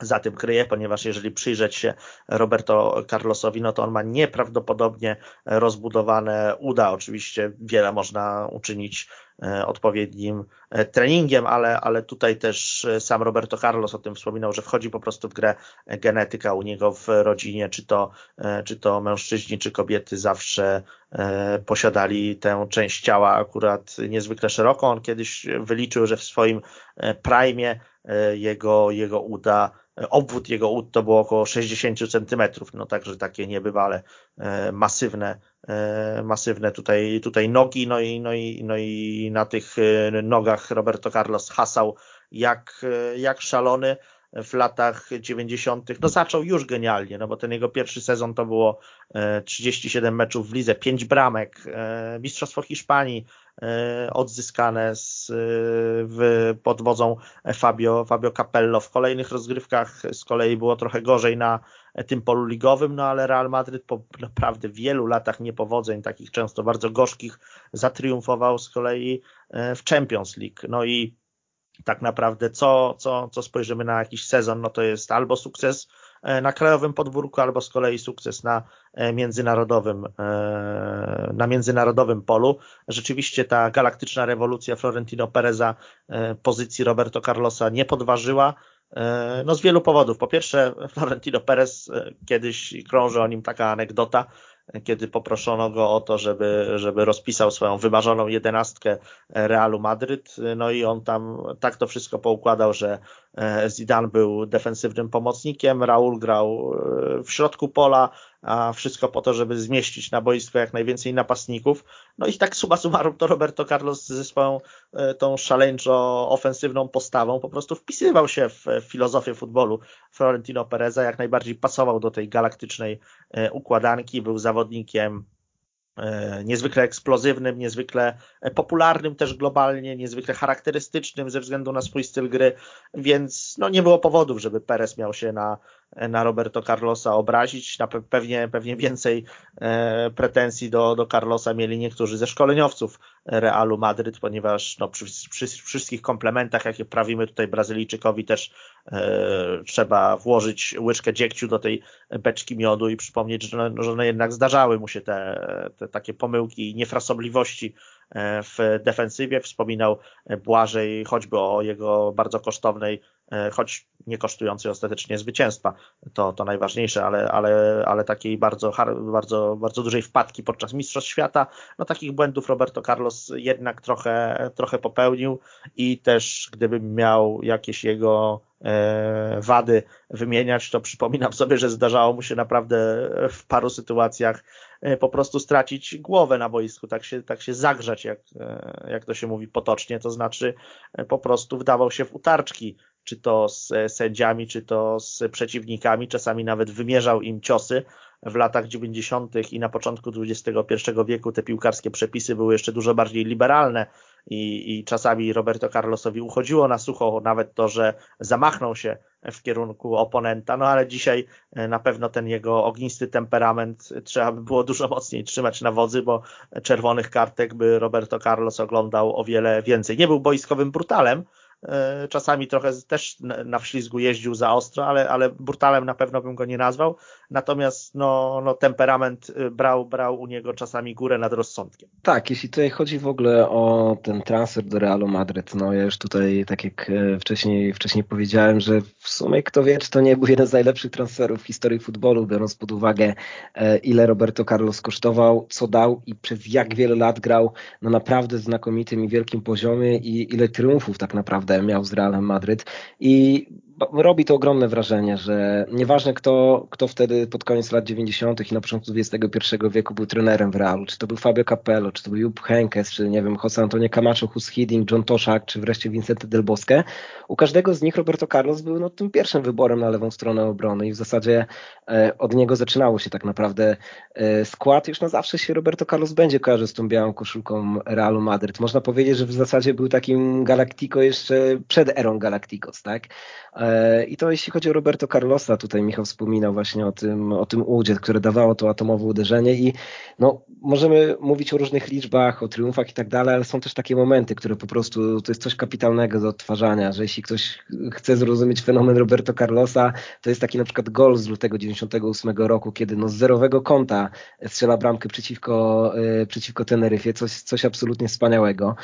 za tym kryje, ponieważ jeżeli przyjrzeć się Roberto Carlosowi, no to on ma nieprawdopodobnie rozbudowane uda. Oczywiście wiele można uczynić e, odpowiednim e, treningiem, ale, ale tutaj też e, sam Roberto Carlos o tym wspominał, że wchodzi po prostu w grę genetyka u niego w rodzinie, czy to, czy to mężczyźni, czy kobiety zawsze posiadali tę część ciała akurat niezwykle szeroką. On kiedyś wyliczył, że w swoim prime jego, jego uda obwód jego ud to było około 60 centymetrów, no także takie niebywale e, masywne, e, masywne tutaj, tutaj nogi, no i, no, i, no i na tych e, nogach Roberto Carlos hasał jak, jak szalony w latach 90. No zaczął już genialnie, no bo ten jego pierwszy sezon to było 37 meczów w lidze, 5 bramek, Mistrzostwo Hiszpanii, odzyskane z, e, w, pod wodzą Fabio, Fabio Capello. W kolejnych rozgrywkach z kolei było trochę gorzej na tym polu ligowym, no ale Real Madryt po naprawdę wielu latach niepowodzeń, takich często bardzo gorzkich, zatriumfował z kolei e, w Champions League. No i tak naprawdę co, co, co spojrzymy na jakiś sezon, no to jest albo sukces E, na krajowym podwórku, albo z kolei sukces na e, międzynarodowym, e, na międzynarodowym polu. Rzeczywiście ta galaktyczna rewolucja Florentino Pereza pozycji Roberto Carlosa nie podważyła. No z wielu powodów. Po pierwsze, Florentino Perez, kiedyś krąży o nim taka anegdota, kiedy poproszono go o to, żeby, żeby rozpisał swoją wymarzoną jedenastkę Realu Madryt. No i on tam tak to wszystko poukładał, że E, Zidane był defensywnym pomocnikiem, Raul grał e, w środku pola, a wszystko po to, żeby zmieścić na boisko jak najwięcej napastników. No i tak suma summarum to Roberto Carlos ze swoją e, tą szaleńczo ofensywną postawą po prostu wpisywał się w filozofię futbolu Florentino Pereza, jak najbardziej pasował do tej galaktycznej układanki, był zawodnikiem E, niezwykle eksplozywnym, niezwykle popularnym też globalnie, niezwykle charakterystycznym ze względu na swój styl gry, więc no nie było powodów, żeby Perez miał się na na Roberto Carlosa obrazić. Na pewnie, pewnie więcej e, pretensji do, do Carlosa mieli niektórzy ze szkoleniowców Realu Madryt, ponieważ no, przy, przy wszystkich komplementach, jakie prawimy tutaj Brazylijczykowi, też e, trzeba włożyć łyczkę dziegciu do tej beczki miodu i przypomnieć, że, no, że no jednak zdarzały mu się te, te takie pomyłki i niefrasobliwości w defensywie. Wspominał Błażej choćby o jego bardzo kosztownej E, choć nie kosztującej ostatecznie zwycięstwa, to, to najważniejsze, ale, ale, ale takiej bardzo, bardzo, bardzo dużej wpadki podczas Mistrzostw Świata, no takich błędów Roberto Carlos jednak trochę, trochę popełnił i też gdybym miał jakieś jego e, wady wymieniać, to przypominam sobie, że zdarzało mu się naprawdę w paru sytuacjach e, po prostu stracić głowę na boisku, tak się, tak się zagrzać, jak, jak to się mówi potocznie, to znaczy po prostu wdawał się w utarczki czy to z sędziami, czy to z przeciwnikami, czasami nawet wymierzał im ciosy. W latach 90. i na początku XXI wieku te piłkarskie przepisy były jeszcze dużo bardziej liberalne i, i czasami Roberto Carlosowi uchodziło na sucho nawet to, że zamachnął się w kierunku oponenta, no ale dzisiaj e, na pewno ten jego ognisty temperament trzeba by było dużo mocniej trzymać na wodzy, bo czerwonych kartek by Roberto Carlos oglądał o wiele więcej. Nie był boiskowym brutalem, czasami trochę też na wślizgu jeździł za ostro, ale, ale brutalem na pewno bym go nie nazwał. Natomiast no, no temperament y, brał, brał u niego czasami górę nad rozsądkiem. Tak, jeśli tutaj chodzi w ogóle o ten transfer do Realu Madryt, no ja już tutaj, tak jak e, wcześniej, wcześniej powiedziałem, że w sumie kto wie, czy to nie był jeden z najlepszych transferów w historii futbolu, biorąc pod uwagę e, ile Roberto Carlos kosztował, co dał i przez jak wiele lat grał na naprawdę znakomitym i wielkim poziomie i ile triumfów tak naprawdę miał z Realem Madryt i robi to ogromne wrażenie, że nieważne kto, kto wtedy pod koniec lat 90. i na początku XXI wieku był trenerem w Realu, czy to był Fabio Capello, czy to był Jupp Heynckes, czy nie wiem, José Antonio Camacho, Hus Hiddink, John Toszak, czy wreszcie Vincente Del Bosque, u każdego z nich Roberto Carlos był no, tym pierwszym wyborem na lewą stronę obrony i w zasadzie e, od niego zaczynało się tak naprawdę e, skład. Już na zawsze się Roberto Carlos będzie kojarzył z tą białą koszulką Realu Madryt. Można powiedzieć, że w zasadzie był takim Galactico jeszcze przed erą Galacticos, tak? E, I to jeśli chodzi o Roberto Carlosa, tutaj Michał wspominał właśnie o tym, o tym udzie, które dawało to atomowe uderzenie i no, możemy mówić o różnych liczbach, o triumfach i tak dalej, ale są też takie momenty, które po prostu to jest coś kapitalnego do odtwarzania, że jeśli ktoś chce zrozumieć fenomen Roberto Carlosa, to jest taki na przykład gol z lutego 98 roku, kiedy no z zerowego kąta strzela bramkę przeciwko, e, przeciwko Teneryfie, coś, coś absolutnie wspaniałego.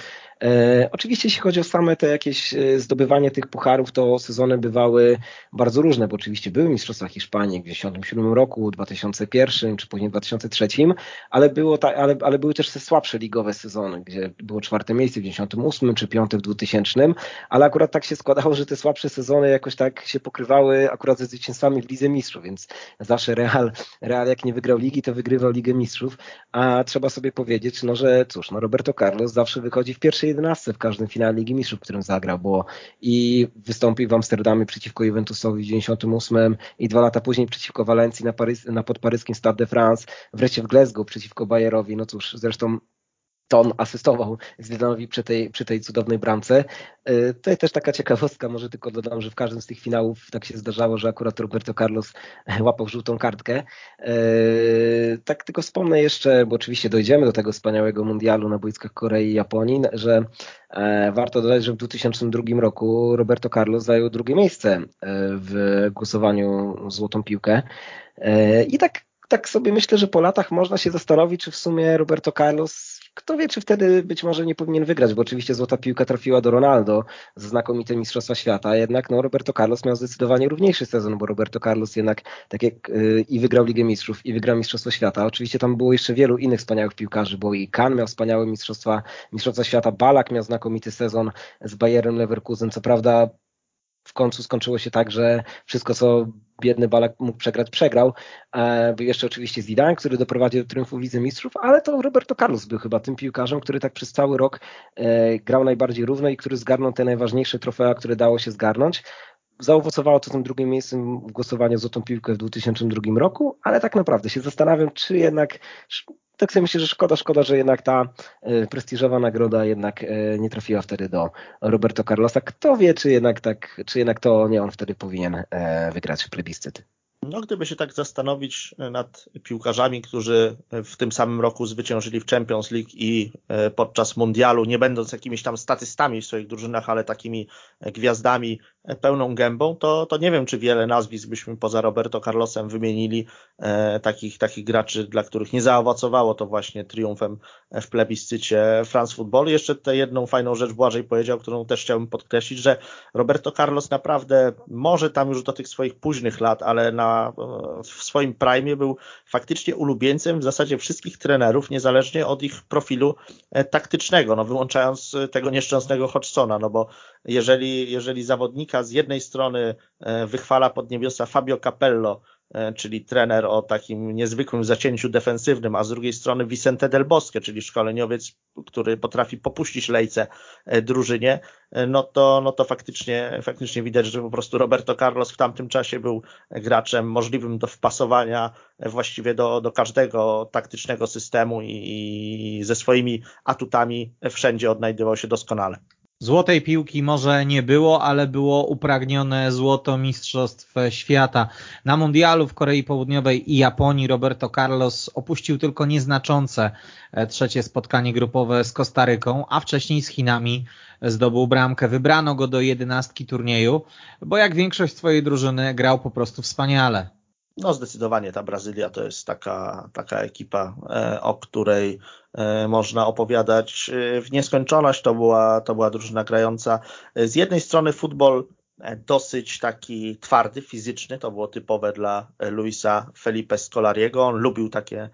E, oczywiście jeśli chodzi o same te jakieś e, zdobywanie tych pucharów, to sezony bywały bardzo różne, bo oczywiście były Mistrzostwa Hiszpanii w 1997 roku, 2001 czy później 2003, ale, było ta, ale, ale były też te słabsze ligowe sezony, gdzie było czwarte miejsce w 1998 czy piąte w 2000, ale akurat tak się składało, że te słabsze sezony jakoś tak się pokrywały akurat ze zwycięstwami w Lidze Mistrzów, więc zawsze Real, Real jak nie wygrał ligi, to wygrywał Ligę Mistrzów, a trzeba sobie powiedzieć, no że cóż, no Roberto Carlos zawsze wychodzi w pierwszej 11 w każdym finale Ligi Mistrzów, w którym zagrał, bo i wystąpił w Amsterdamie przeciwko Juventusowi w 98 i dwa lata później przeciwko Walencji na, Parys, na podparyskim Stade de France, wreszcie w Glasgow przeciwko Bayerowi, no cóż, zresztą to on asystował Zidanowi przy tej, przy tej cudownej bramce. Y, to jest też taka ciekawostka, może tylko dodam, że w każdym z tych finałów tak się zdarzało, że akurat Roberto Carlos łapał żółtą kartkę. Y, tak tylko wspomnę jeszcze, bo oczywiście dojdziemy do tego wspaniałego mundialu na boiskach Korei i Japonii, że e, warto dodać, że w 2002 roku Roberto Carlos zajął drugie miejsce e, w głosowaniu Złotą Piłkę. E, I tak tak sobie myślę, że po latach można się zastanowić, czy w sumie Roberto Carlos kto wie, czy wtedy być może nie powinien wygrać, bo oczywiście złota piłka trafiła do Ronaldo znakomite Mistrzostwa Świata, jednak no, Roberto Carlos miał zdecydowanie równiejszy sezon, bo Roberto Carlos jednak tak jak yy, i wygrał Ligę Mistrzów i wygrał Mistrzostwo Świata. Oczywiście tam było jeszcze wielu innych wspaniałych piłkarzy, bo i Kahn miał wspaniałe Mistrzostwa, Mistrzostwa Świata, Balak miał znakomity sezon z Bayerem Leverkusen, co prawda w końcu skończyło się tak, że wszystko, co biedny Balak mógł przegrać, przegrał. E, jeszcze oczywiście Zidane, który doprowadził do triumfu w Lidze Mistrzów, ale to Roberto Carlos był chyba tym piłkarzem, który tak przez cały rok e, grał najbardziej równo i który zgarnął te najważniejsze trofea, które dało się zgarnąć. Zaowocowało to tym drugim miejscem w głosowaniu z Złotą Piłkę w 2002 roku, ale tak naprawdę się zastanawiam, czy jednak tak sobie myślę, że szkoda, szkoda, że jednak ta e, prestiżowa nagroda jednak e, nie trafiła wtedy do Roberto Carlosa. Kto wie, czy jednak tak, czy jednak to nie on wtedy powinien e, wygrać plebiscyt. No, gdyby się tak zastanowić nad piłkarzami, którzy w tym samym roku zwyciężyli w Champions League i podczas mundialu, nie będąc jakimiś tam statystami w swoich drużynach, ale takimi gwiazdami, pełną gębą, to, to nie wiem, czy wiele nazwisk byśmy poza Roberto Carlosem wymienili e, takich, takich graczy, dla których nie zaowocowało to właśnie triumfem w plebiscycie France Football. Jeszcze tę jedną fajną rzecz Błażej powiedział, którą też chciałbym podkreślić, że Roberto Carlos naprawdę może tam już do tych swoich późnych lat, ale na, w swoim prime był faktycznie ulubieńcem w zasadzie wszystkich trenerów, niezależnie od ich profilu e, taktycznego, no wyłączając tego nieszczęsnego Hodgsona, no bo jeżeli, jeżeli zawodnika z jednej strony e, wychwala pod niebiosa Fabio Capello, e, czyli trener o takim niezwykłym zacięciu defensywnym, a z drugiej strony Vicente del Bosque, czyli szkoleniowiec, który potrafi popuścić lejce e, drużynie, no to, no to faktycznie, faktycznie widać, że po prostu Roberto Carlos w tamtym czasie był graczem możliwym do wpasowania właściwie do, do każdego taktycznego systemu i, i ze swoimi atutami wszędzie odnajdywał się doskonale. Złotej piłki może nie było, ale było upragnione złoto Mistrzostw Świata. Na Mundialu w Korei Południowej i Japonii Roberto Carlos opuścił tylko nieznaczące e, trzecie spotkanie grupowe z Kostaryką, a wcześniej z Chinami zdobył bramkę. Wybrano go do jedenastki turnieju, bo jak większość swojej drużyny grał po prostu wspaniale. No zdecydowanie ta Brazylia to jest taka, taka ekipa, e, o której można opowiadać e, w nieskończoność. To była, to była drużyna grająca z jednej strony futbol dosyć taki twardy, fizyczny, to było typowe dla Luisa Felipe Scolariego. On lubił takie,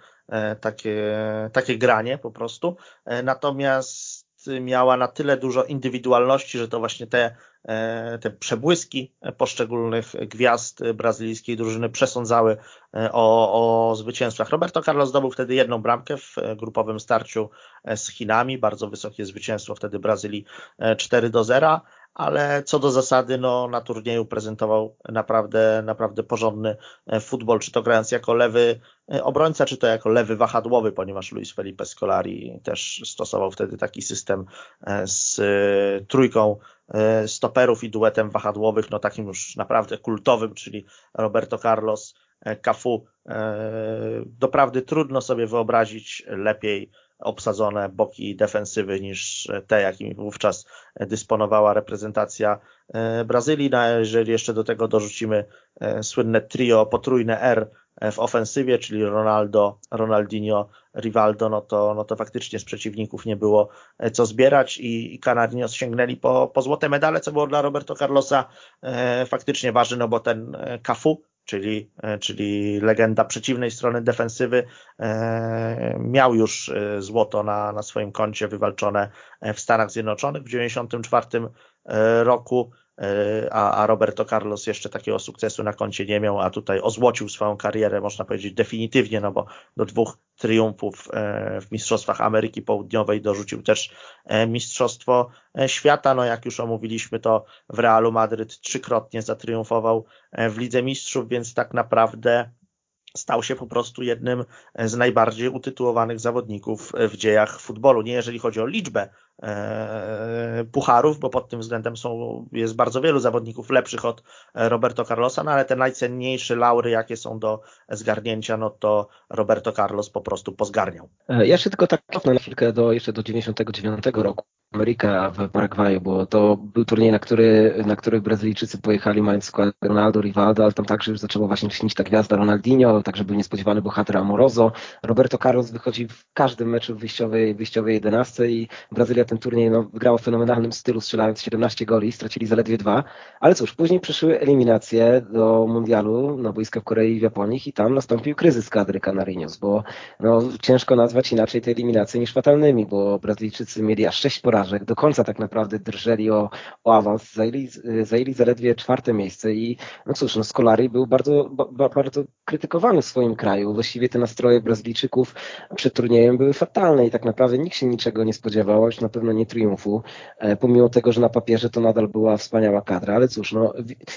takie, takie granie po prostu. Natomiast miała na tyle dużo indywidualności, że to właśnie te, e, te przebłyski poszczególnych gwiazd brazylijskiej drużyny przesądzały e, o, o zwycięstwach. Roberto Carlos zdobył wtedy jedną bramkę w grupowym starciu e, z Chinami, bardzo wysokie zwycięstwo wtedy Brazylii 4 do 0, ale co do zasady, no, na turnieju prezentował naprawdę, naprawdę porządny e, futbol, czy to grając jako lewy e, obrońca, czy to jako lewy wahadłowy, ponieważ Luis Felipe Scolari też stosował wtedy taki system e, z trójką stoperów i duetem wahadłowych, no takim już naprawdę kultowym, czyli Roberto Carlos, Cafu. Doprawdy trudno sobie wyobrazić lepiej obsadzone boki defensywy niż te, jakimi wówczas dysponowała reprezentacja e, Brazylii. No, jeżeli jeszcze do tego dorzucimy e, słynne trio potrójne R w ofensywie, czyli Ronaldo, Ronaldinho, Rivaldo, no to, no to faktycznie z przeciwników nie było e, co zbierać i, i Canarinos sięgnęli po, po złote medale, co było dla Roberto Carlosa e, faktycznie ważne, no bo ten Cafu czyli, e, czyli legenda przeciwnej strony defensywy, e, miał już e, złoto na, na swoim koncie wywalczone w Stanach Zjednoczonych w 1994 roku. E, a, a Roberto Carlos jeszcze takiego sukcesu na koncie nie miał, a tutaj ozłocił swoją karierę, można powiedzieć, definitywnie, no bo do dwóch triumfów e, w Mistrzostwach Ameryki Południowej dorzucił też e, Mistrzostwo Świata. No jak już omówiliśmy, to w Realu Madryt trzykrotnie zatriumfował w Lidze Mistrzów, więc tak naprawdę stał się po prostu jednym z najbardziej utytułowanych zawodników w dziejach futbolu. Nie jeżeli chodzi o liczbę pucharów, bo pod tym względem są, jest bardzo wielu zawodników lepszych od Roberto Carlosa, no ale te najcenniejsze laury, jakie są do zgarnięcia, no to Roberto Carlos po prostu pozgarniał. Ja jeszcze tylko tak cofnę na chwilkę do, jeszcze do 99 roku. Ameryka w Paragwaju, bo to był turniej, na który, na który Brazylijczycy pojechali mając skład Ronaldo, Rivaldo, ale tam także już zaczęło właśnie śnić ta gwiazda Ronaldinho, także był niespodziewany bohater Amoroso. Roberto Carlos wychodzi w każdym meczu wyjściowej, wyjściowej 11 i Brazylia ten turniej no, wygrała w fenomenalnym stylu, strzelając 17 goli, stracili zaledwie dwa, ale cóż, później przyszły eliminacje do mundialu na boiska w Korei i w Japonii i tam nastąpił kryzys kadry Canarinos, bo no, ciężko nazwać inaczej te eliminacje niż fatalnymi, bo Brazylijczycy mieli aż 6 porażek że do końca tak naprawdę drżeli o, o awans, zajęli, zajęli zaledwie czwarte miejsce i no cóż, no Scolari był bardzo, ba, bardzo krytykowany w swoim kraju. Właściwie te nastroje Brazylijczyków przed turniejem były fatalne i tak naprawdę nikt się niczego nie spodziewał, już na pewno nie triumfu, e, pomimo tego, że na papierze to nadal była wspaniała kadra, ale cóż, no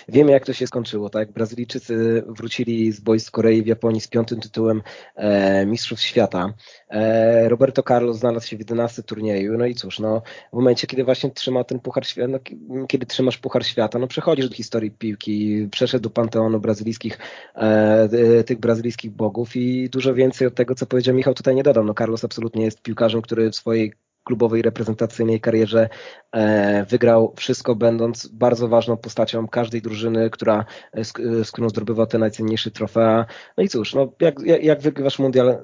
wiemy jak to się skończyło, tak? Brazylijczycy wrócili z boisk Korei w Japonii z piątym tytułem e, Mistrzów Świata. E, Roberto Carlos znalazł się w 11 turnieju, no i cóż, no w momencie, kiedy właśnie trzyma ten Puchar Świata, no, kiedy trzymasz Puchar Świata, no przechodzisz do historii piłki, przeszedł do panteonu brazylijskich, tych brazylijskich bogów i dużo więcej od tego, co powiedział Michał, tutaj nie dodam. No Carlos absolutnie jest piłkarzem, który w swojej klubowej reprezentacyjnej karierze wygrał wszystko, będąc bardzo ważną postacią każdej drużyny, która, z, z którą zdobywa te najcenniejsze trofea. No i cóż, no jak, jak wygrywasz mundial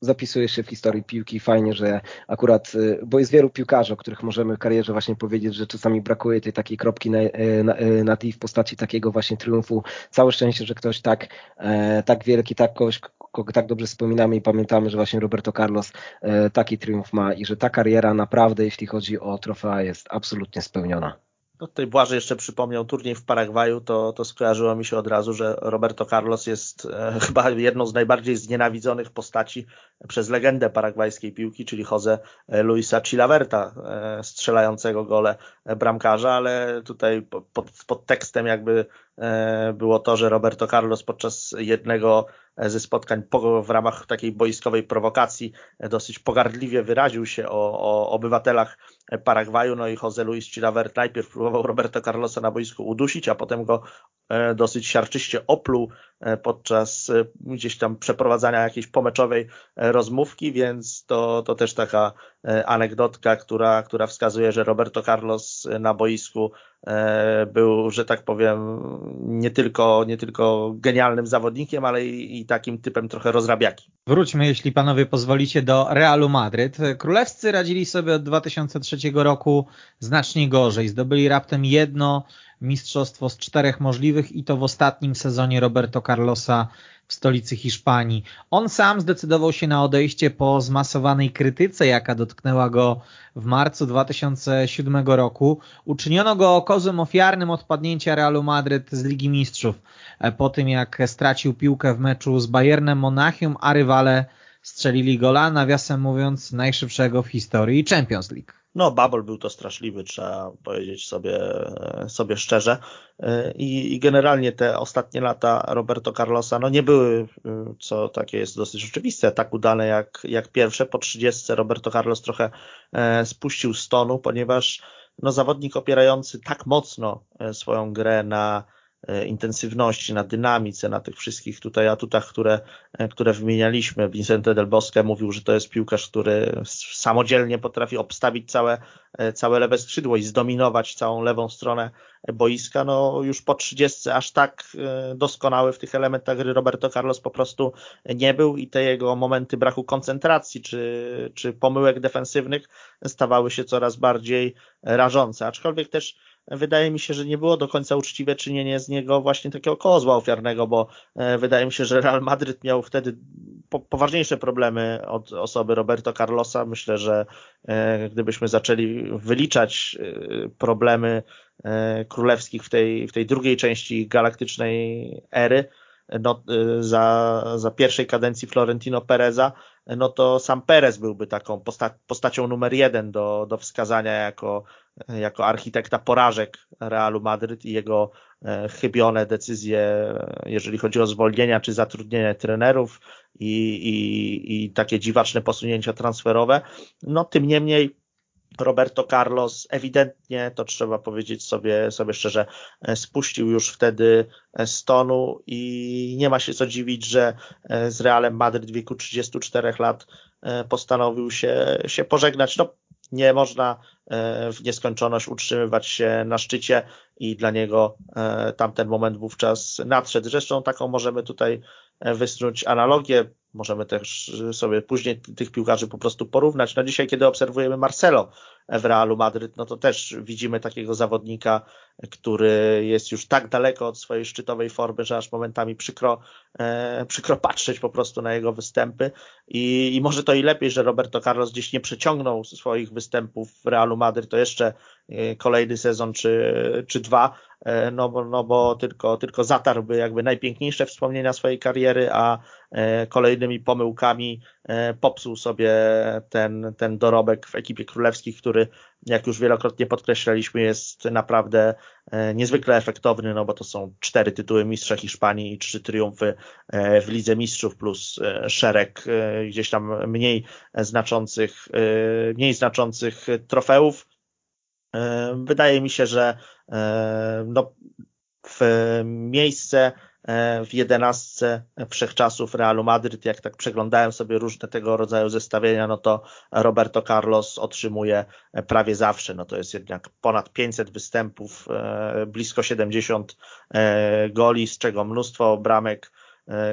zapisuje się w historii piłki. Fajnie, że akurat, bo jest wielu piłkarzy, o których możemy w karierze właśnie powiedzieć, że czasami brakuje tej takiej kropki na, na, na tej w postaci takiego właśnie triumfu. Całe szczęście, że ktoś tak, e, tak wielki, tak kogoś, kogo tak dobrze wspominamy i pamiętamy, że właśnie Roberto Carlos e, taki triumf ma i że ta kariera naprawdę, jeśli chodzi o trofea, jest absolutnie spełniona. No tutaj Błażej jeszcze przypomniał turniej w Paragwaju, to, to skojarzyło mi się od razu, że Roberto Carlos jest e, chyba jedną z najbardziej znienawidzonych postaci przez legendę paragwajskiej piłki, czyli Jose Luisa Chilaverta, e, strzelającego gole bramkarza, ale tutaj pod, pod tekstem jakby e, było to, że Roberto Carlos podczas jednego ze spotkań po, w ramach takiej boiskowej prowokacji dosyć pogardliwie wyraził się o, o obywatelach Paragwaju, no i Jose Luis Chilavert najpierw próbował Roberto Carlosa na boisku udusić, a potem go e, dosyć siarczyście opluł e, podczas e, gdzieś tam przeprowadzania jakiejś pomeczowej rozmówki, więc to, to też taka anegdotka, która, która wskazuje, że Roberto Carlos na boisku był, że tak powiem, nie tylko, nie tylko genialnym zawodnikiem, ale i, i takim typem trochę rozrabiaki. Wróćmy, jeśli panowie pozwolicie, do Realu Madryt. Królewscy radzili sobie od 2003 roku znacznie gorzej. Zdobyli raptem jedno mistrzostwo z czterech możliwych i to w ostatnim sezonie Roberto Carlosa w stolicy Hiszpanii. On sam zdecydował się na odejście po zmasowanej krytyce, jaka dotknęła go w marcu 2007 roku. Uczyniono go kozłem ofiarnym odpadnięcia Realu Madryt z Ligi Mistrzów po tym, jak stracił piłkę w meczu z Bayernem Monachium, a rywale strzelili gola, nawiasem mówiąc, najszybszego w historii Champions League. No, Babel był to straszliwy, trzeba powiedzieć sobie, sobie szczerze. I, I, generalnie te ostatnie lata Roberto Carlosa no nie były, co takie jest dosyć oczywiste, tak udane jak, jak pierwsze. Po 30 Roberto Carlos trochę e, spuścił stonu, ponieważ no, zawodnik opierający tak mocno e, swoją grę na intensywności, na dynamice, na tych wszystkich tutaj atutach, które, e, które wymienialiśmy. Vicente del Bosque mówił, że to jest piłkarz, który samodzielnie potrafi obstawić całe, e, całe lewe skrzydło i zdominować całą lewą stronę boiska. No już po 30 aż tak doskonały w tych elementach gry Roberto Carlos po prostu nie był i te jego momenty braku koncentracji czy, czy pomyłek defensywnych stawały się coraz bardziej rażące. Aczkolwiek też wydaje mi się, że nie było do końca uczciwe czynienie z niego właśnie takiego kozła ofiarnego, bo e, wydaje mi się, że Real Madryt miał wtedy poważniejsze problemy od osoby Roberto Carlosa. Myślę, że e, gdybyśmy zaczęli wyliczać e, problemy królewskich w tej, w tej drugiej części galaktycznej ery, no, za, za pierwszej kadencji Florentino Pereza, no to sam Perez byłby taką posta postacią numer jeden do, do wskazania jako, jako architekta porażek Realu Madryt i jego e, chybione decyzje, jeżeli chodzi o zwolnienia czy zatrudnienie trenerów i, i, i takie dziwaczne posunięcia transferowe. No tym niemniej Roberto Carlos ewidentnie, to trzeba powiedzieć sobie, sobie szczerze, e, spuścił już wtedy z tonu i nie ma się co dziwić, że e, z Realem Madryt w wieku 34 lat e, postanowił się, się pożegnać. No, nie można w nieskończoność utrzymywać się na szczycie i dla niego tamten moment wówczas nadszedł. Zresztą taką możemy tutaj wysnuć analogię. Możemy też sobie później tych piłkarzy po prostu porównać. No dzisiaj, kiedy obserwujemy Marcelo w Realu Madryt, no to też widzimy takiego zawodnika, który jest już tak daleko od swojej szczytowej formy, że aż momentami przykro, e, przykro patrzeć po prostu na jego występy. I, i może to i lepiej, że Roberto Carlos gdzieś nie przeciągnął swoich występów w Realu Madryt, to jeszcze e, kolejny sezon czy, czy dwa, e, no bo, no bo tylko, tylko zatarłby jakby najpiękniejsze wspomnienia swojej kariery, a kolejnymi pomyłkami e, popsuł sobie ten, ten dorobek w ekipie królewskich, który jak już wielokrotnie podkreślaliśmy, jest naprawdę e, niezwykle efektowny, no bo to są cztery tytuły mistrza Hiszpanii i trzy triumfy e, w Lidze Mistrzów plus e, szereg gdzieś tam mniej znaczących, mniej znaczących trofeów. Wydaje mi się, że no, w miejsce w jedenastce wszechczasów Realu Madryt. Jak tak przeglądałem sobie różne tego rodzaju zestawienia, no to Roberto Carlos otrzymuje prawie zawsze. No to jest jednak ponad 500 występów, blisko 70 goli, z czego mnóstwo bramek E,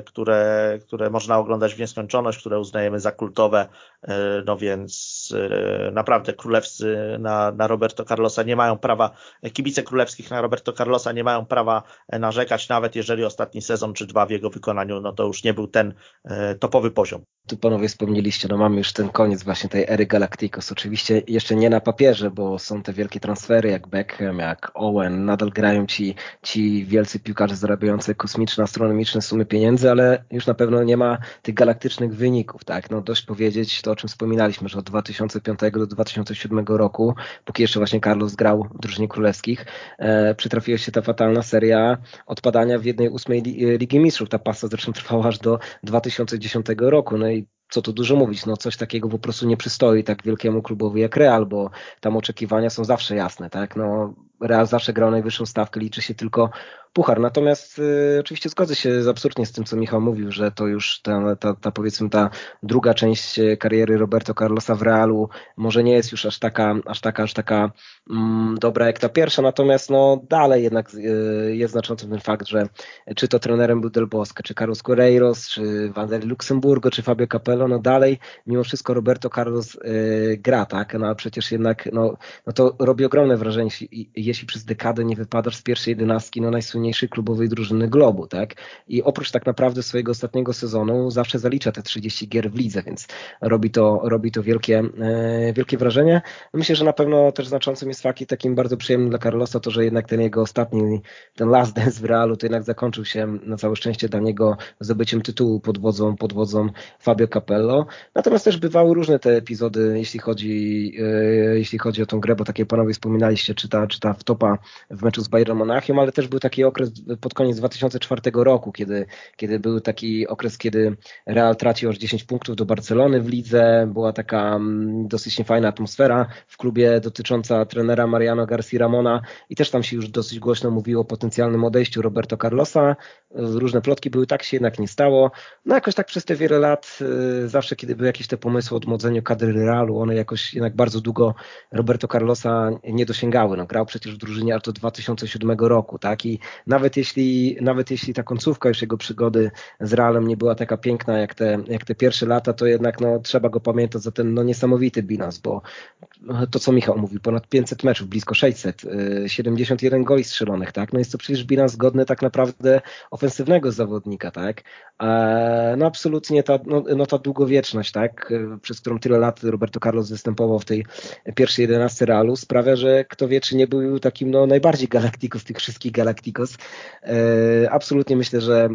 które, które można oglądać w nieskończoność, które uznajemy za kultowe, e, no więc e, naprawdę królewscy na, na Roberto Carlosa nie mają prawa, kibice królewskich na Roberto Carlosa nie mają prawa narzekać, nawet jeżeli ostatni sezon czy dwa w jego wykonaniu, no to już nie był ten topowy poziom. Tu panowie wspomnieliście, no mamy już ten koniec właśnie tej ery Galacticos. Oczywiście jeszcze nie na papierze, bo są te wielkie transfery jak Beckham, jak Owen, nadal grają ci, ci wielcy piłkarze zarabiający kosmiczne, astronomiczne sumy pieniędzy, pieniędzy, ale już na pewno nie ma tych galaktycznych wyników, tak? No dość powiedzieć to, o czym wspominaliśmy, że od 2005 do 2007 roku, póki jeszcze właśnie Carlos grał w drużynie królewskich, e, przytrafiła się ta fatalna seria odpadania w jednej ósmej Ligi Mistrzów. Ta pasa zresztą trwała aż do 2010 roku. No i co tu dużo mówić, no coś takiego po prostu nie przystoi tak wielkiemu klubowi jak Real, bo tam oczekiwania są zawsze jasne, tak? No Real zawsze grał najwyższą stawkę, liczy się tylko puchar. Natomiast y, oczywiście zgodzę się z absurdnie z tym, co Michał mówił, że to już ta, ta, ta powiedzmy ta druga część kariery Roberto Carlosa w Realu może nie jest już aż taka, aż taka, aż taka mm, dobra jak ta pierwsza, natomiast no dalej jednak y, jest znaczący ten fakt, że czy to trenerem był Del Bosque, czy Carlos Correiros, czy Wanderlei Luxemburgo, czy Fabio Capello, no dalej mimo wszystko Roberto Carlos y, gra, tak? No a przecież jednak no, no to robi ogromne wrażenie, jeśli, jeśli przez dekadę nie wypadasz z pierwszej jedenastki, no najsłynniejszej klubowej drużyny Globu, tak? I oprócz tak naprawdę swojego ostatniego sezonu zawsze zalicza te 30 gier w lidze, więc robi to, robi to wielkie, e, wielkie wrażenie. Myślę, że na pewno też znaczącym jest fakt i takim bardzo przyjemnym dla Carlosa to, że jednak ten jego ostatni, ten last dance w Realu to jednak zakończył się na całe szczęście dla niego zdobyciem tytułu pod wodzą, pod wodzą Fabio Capello. Natomiast też bywały różne te epizody, jeśli chodzi, e, jeśli chodzi o tą grę, bo takie panowie wspominaliście, czy ta, czy ta wtopa w meczu z Bayern Monachium, ale też był taki okres pod koniec 2004 roku, kiedy, kiedy był taki okres, kiedy Real tracił aż 10 punktów do Barcelony w lidze. Była taka mm, dosyć niefajna atmosfera w klubie dotycząca trenera Mariano Garcia Ramona i też tam się już dosyć głośno mówiło o potencjalnym odejściu Roberto Carlosa. Różne plotki były, tak się jednak nie stało. No jakoś tak przez te wiele lat, y, zawsze kiedy były jakieś te pomysły o odmłodzeniu kadry Realu, one jakoś jednak bardzo długo Roberto Carlosa nie dosięgały. No, grał przecież w drużynie aż do 2007 roku, tak? I nawet jeśli, nawet jeśli ta końcówka już jego przygody z Realem nie była taka piękna jak te, jak te pierwsze lata, to jednak no, trzeba go pamiętać za ten no, niesamowity bilans, bo to co Michał mówił, ponad 500 meczów, blisko 600, 71 y, goli strzelonych, tak? No jest to przecież bilans godny tak naprawdę ofensywnego zawodnika, tak? No absolutnie ta, no, no ta długowieczność, tak? Przez którą tyle lat Roberto Carlos występował w tej pierwszej 11 Realu sprawia, że kto wie, czy nie był takim no, najbardziej galaktikus tych wszystkich galaktikus. E, absolutnie myślę, że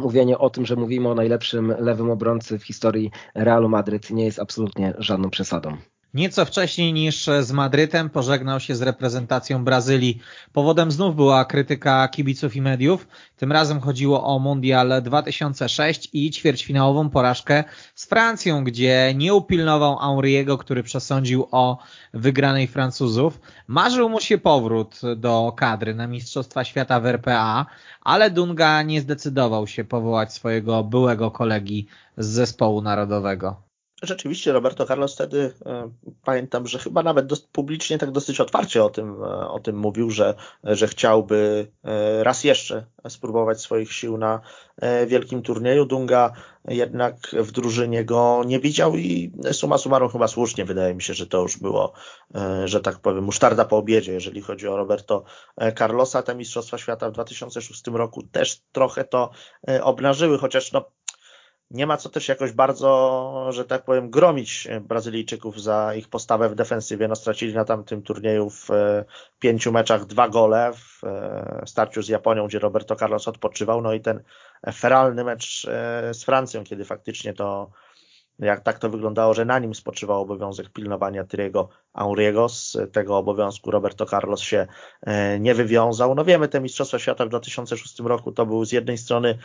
mówienie o tym, że mówimy o najlepszym lewym obrońcy w historii Realu Madryt nie jest absolutnie żadną przesadą. Nieco wcześniej niż z Madrytem pożegnał się z reprezentacją Brazylii. Powodem znów była krytyka kibiców i mediów. Tym razem chodziło o Mundial 2006 i ćwierćfinałową porażkę z Francją, gdzie nie upilnował Henriego, który przesądził o wygranej Francuzów. Marzył mu się powrót do kadry na Mistrzostwa Świata w RPA, ale Dunga nie zdecydował się powołać swojego byłego kolegi z zespołu narodowego. Rzeczywiście Roberto Carlos wtedy e, pamiętam, że chyba nawet publicznie tak dosyć otwarcie o tym, e, o tym mówił, że, że chciałby e, raz jeszcze spróbować swoich sił na wielkim turnieju. Dunga jednak w drużynie go nie widział i suma summarum chyba słusznie wydaje mi się, że to już było, że tak powiem, musztarda po obiedzie, jeżeli chodzi o Roberto Carlosa. Te Mistrzostwa Świata w 2006 roku też trochę to obnażyły, chociaż no, nie ma co też jakoś bardzo, że tak powiem, gromić Brazylijczyków za ich postawę w defensywie. No, stracili na tamtym turnieju w e, pięciu meczach dwa gole w e, starciu z Japonią, gdzie Roberto Carlos odpoczywał. No i ten feralny mecz e, z Francją, kiedy faktycznie to jak tak to wyglądało, że na nim spoczywał obowiązek pilnowania Tyriego Auriego. Z tego obowiązku Roberto Carlos się e, nie wywiązał. No wiemy, te Mistrzostwa Świata w 2006 roku to były z jednej strony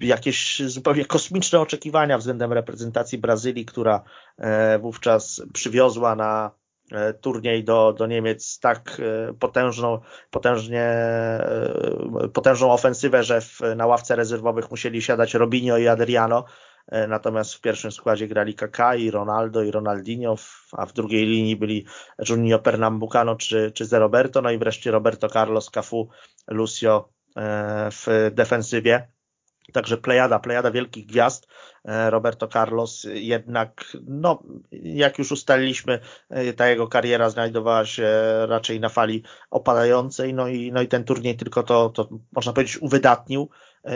jakieś zupełnie kosmiczne oczekiwania względem reprezentacji Brazylii, która e, wówczas przywiozła na turniej do, do Niemiec tak potężną, potężnie, potężną ofensywę, że w, na ławce rezerwowych musieli siadać Robinho i Adriano, natomiast w pierwszym składzie grali Kaká i Ronaldo i Ronaldinho, a w drugiej linii byli Juninho Pernambucano czy, czy Roberto, no i wreszcie Roberto Carlos, Cafu, Lucio w defensywie. Także plejada, plejada wielkich gwiazd. E, Roberto Carlos jednak, no, jak już ustaliliśmy, e, ta jego kariera znajdowała się raczej na fali opadającej, no i, no i ten turniej tylko to, to można powiedzieć uwydatnił. E,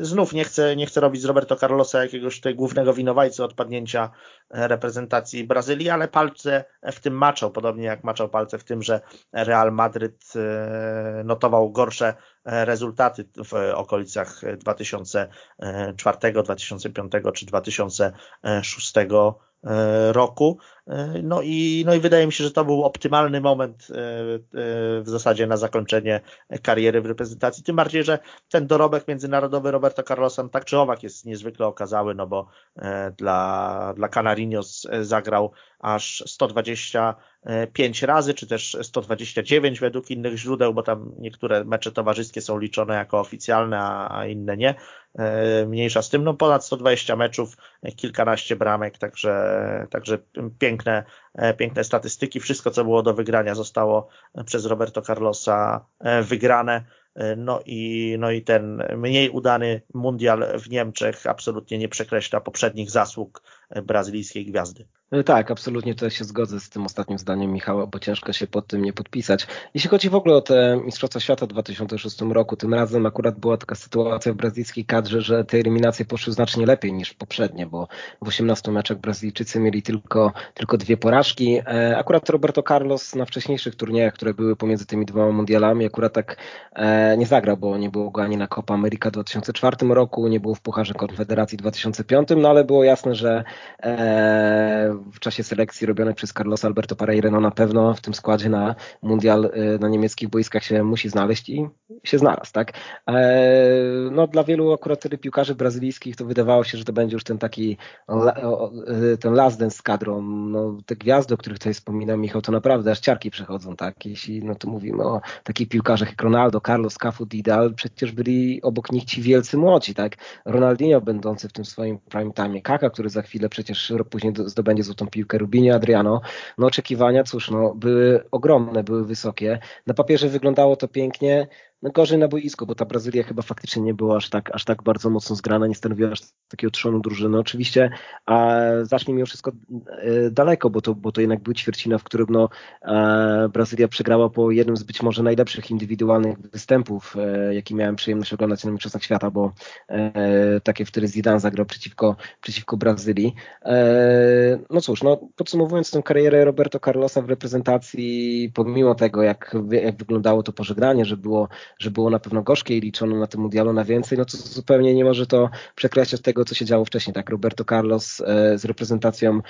znów nie chcę, nie chcę robić z Roberto Carlosa jakiegoś tutaj głównego winowajcy odpadnięcia reprezentacji Brazylii, ale palce w tym maczał, podobnie jak maczał palce w tym, że Real Madryt notował gorsze rezultaty w okolicach 2004, 2005 czy 2006 roku. No i, no i wydaje mi się, że to był optymalny moment e, e, w zasadzie na zakończenie kariery w reprezentacji. Tym bardziej, że ten dorobek międzynarodowy Roberto Carlosa tak czy owak jest niezwykle okazały, no bo e, dla, dla Canarinos zagrał aż 125 razy, czy też 129 według innych źródeł, bo tam niektóre mecze towarzyskie są liczone jako oficjalne, a, a inne nie. Mniejsza z tym, no ponad 120 meczów, kilkanaście bramek, także, także piękne, piękne statystyki. Wszystko, co było do wygrania, zostało przez Roberto Carlosa wygrane. No i, no i ten mniej udany mundial w Niemczech absolutnie nie przekreśla poprzednich zasług brazylijskiej gwiazdy. No tak, absolutnie tutaj się zgodzę z tym ostatnim zdaniem Michała, bo ciężko się pod tym nie podpisać. Jeśli chodzi w ogóle o te Mistrzostwa Świata w 2006 roku, tym razem akurat była taka sytuacja w brazylijskiej kadrze, że te eliminacje poszły znacznie lepiej niż poprzednie, bo w 18 meczach Brazylijczycy mieli tylko, tylko dwie porażki. E, akurat Roberto Carlos na wcześniejszych turniejach, które były pomiędzy tymi dwoma mundialami, akurat tak e, nie zagrał, bo nie było go ani na Copa America w 2004 roku, nie było w Pucharze Konfederacji w 2005, no ale było jasne, że e, w czasie selekcji robionej przez Carlosa Alberto Pereira, no na pewno w tym składzie na mundial y, na niemieckich boiskach się musi znaleźć i się znalazł, tak? E, no dla wielu akurat wtedy piłkarzy brazylijskich to wydawało się, że to będzie już ten taki ten last dance z kadrą, no te gwiazdy, o których tutaj wspominał Michał, to naprawdę aż ciarki przechodzą, tak? Jeśli no to mówimy o takich piłkarzach jak Ronaldo, Carlos, Cafu, Didal, przecież byli obok nich ci wielcy młodzi, tak? Ronaldinho będący w tym swoim prime time, Kaka, który za chwilę przecież później zdobędzie złotą piłkę, Rubinio, Adriano, no oczekiwania, cóż, no były ogromne, były wysokie. Na papierze wyglądało to pięknie, no gorzej na boisku, bo ta Brazylia chyba faktycznie nie była aż tak, aż tak bardzo mocno zgrana, nie stanowiła aż takiego trzonu drużyny. Oczywiście a zacznie mimo wszystko e, daleko, bo to, bo to jednak był ćwiercina, w którym no, e, Brazylia przegrała po jednym z być może najlepszych indywidualnych występów, e, jaki miałem przyjemność oglądać na Mistrzostwach Świata, bo takie, w których Zidane zagrał przeciwko, przeciwko Brazylii. No cóż, no, podsumowując tę karierę Roberto Carlosa w reprezentacji, pomimo tego, jak, jak wyglądało to pożegnanie, że było że było na pewno gorzkie i liczono na tym mundialu na więcej, no to zupełnie nie może to przekreślać tego, co się działo wcześniej. Tak, Roberto Carlos e, z reprezentacją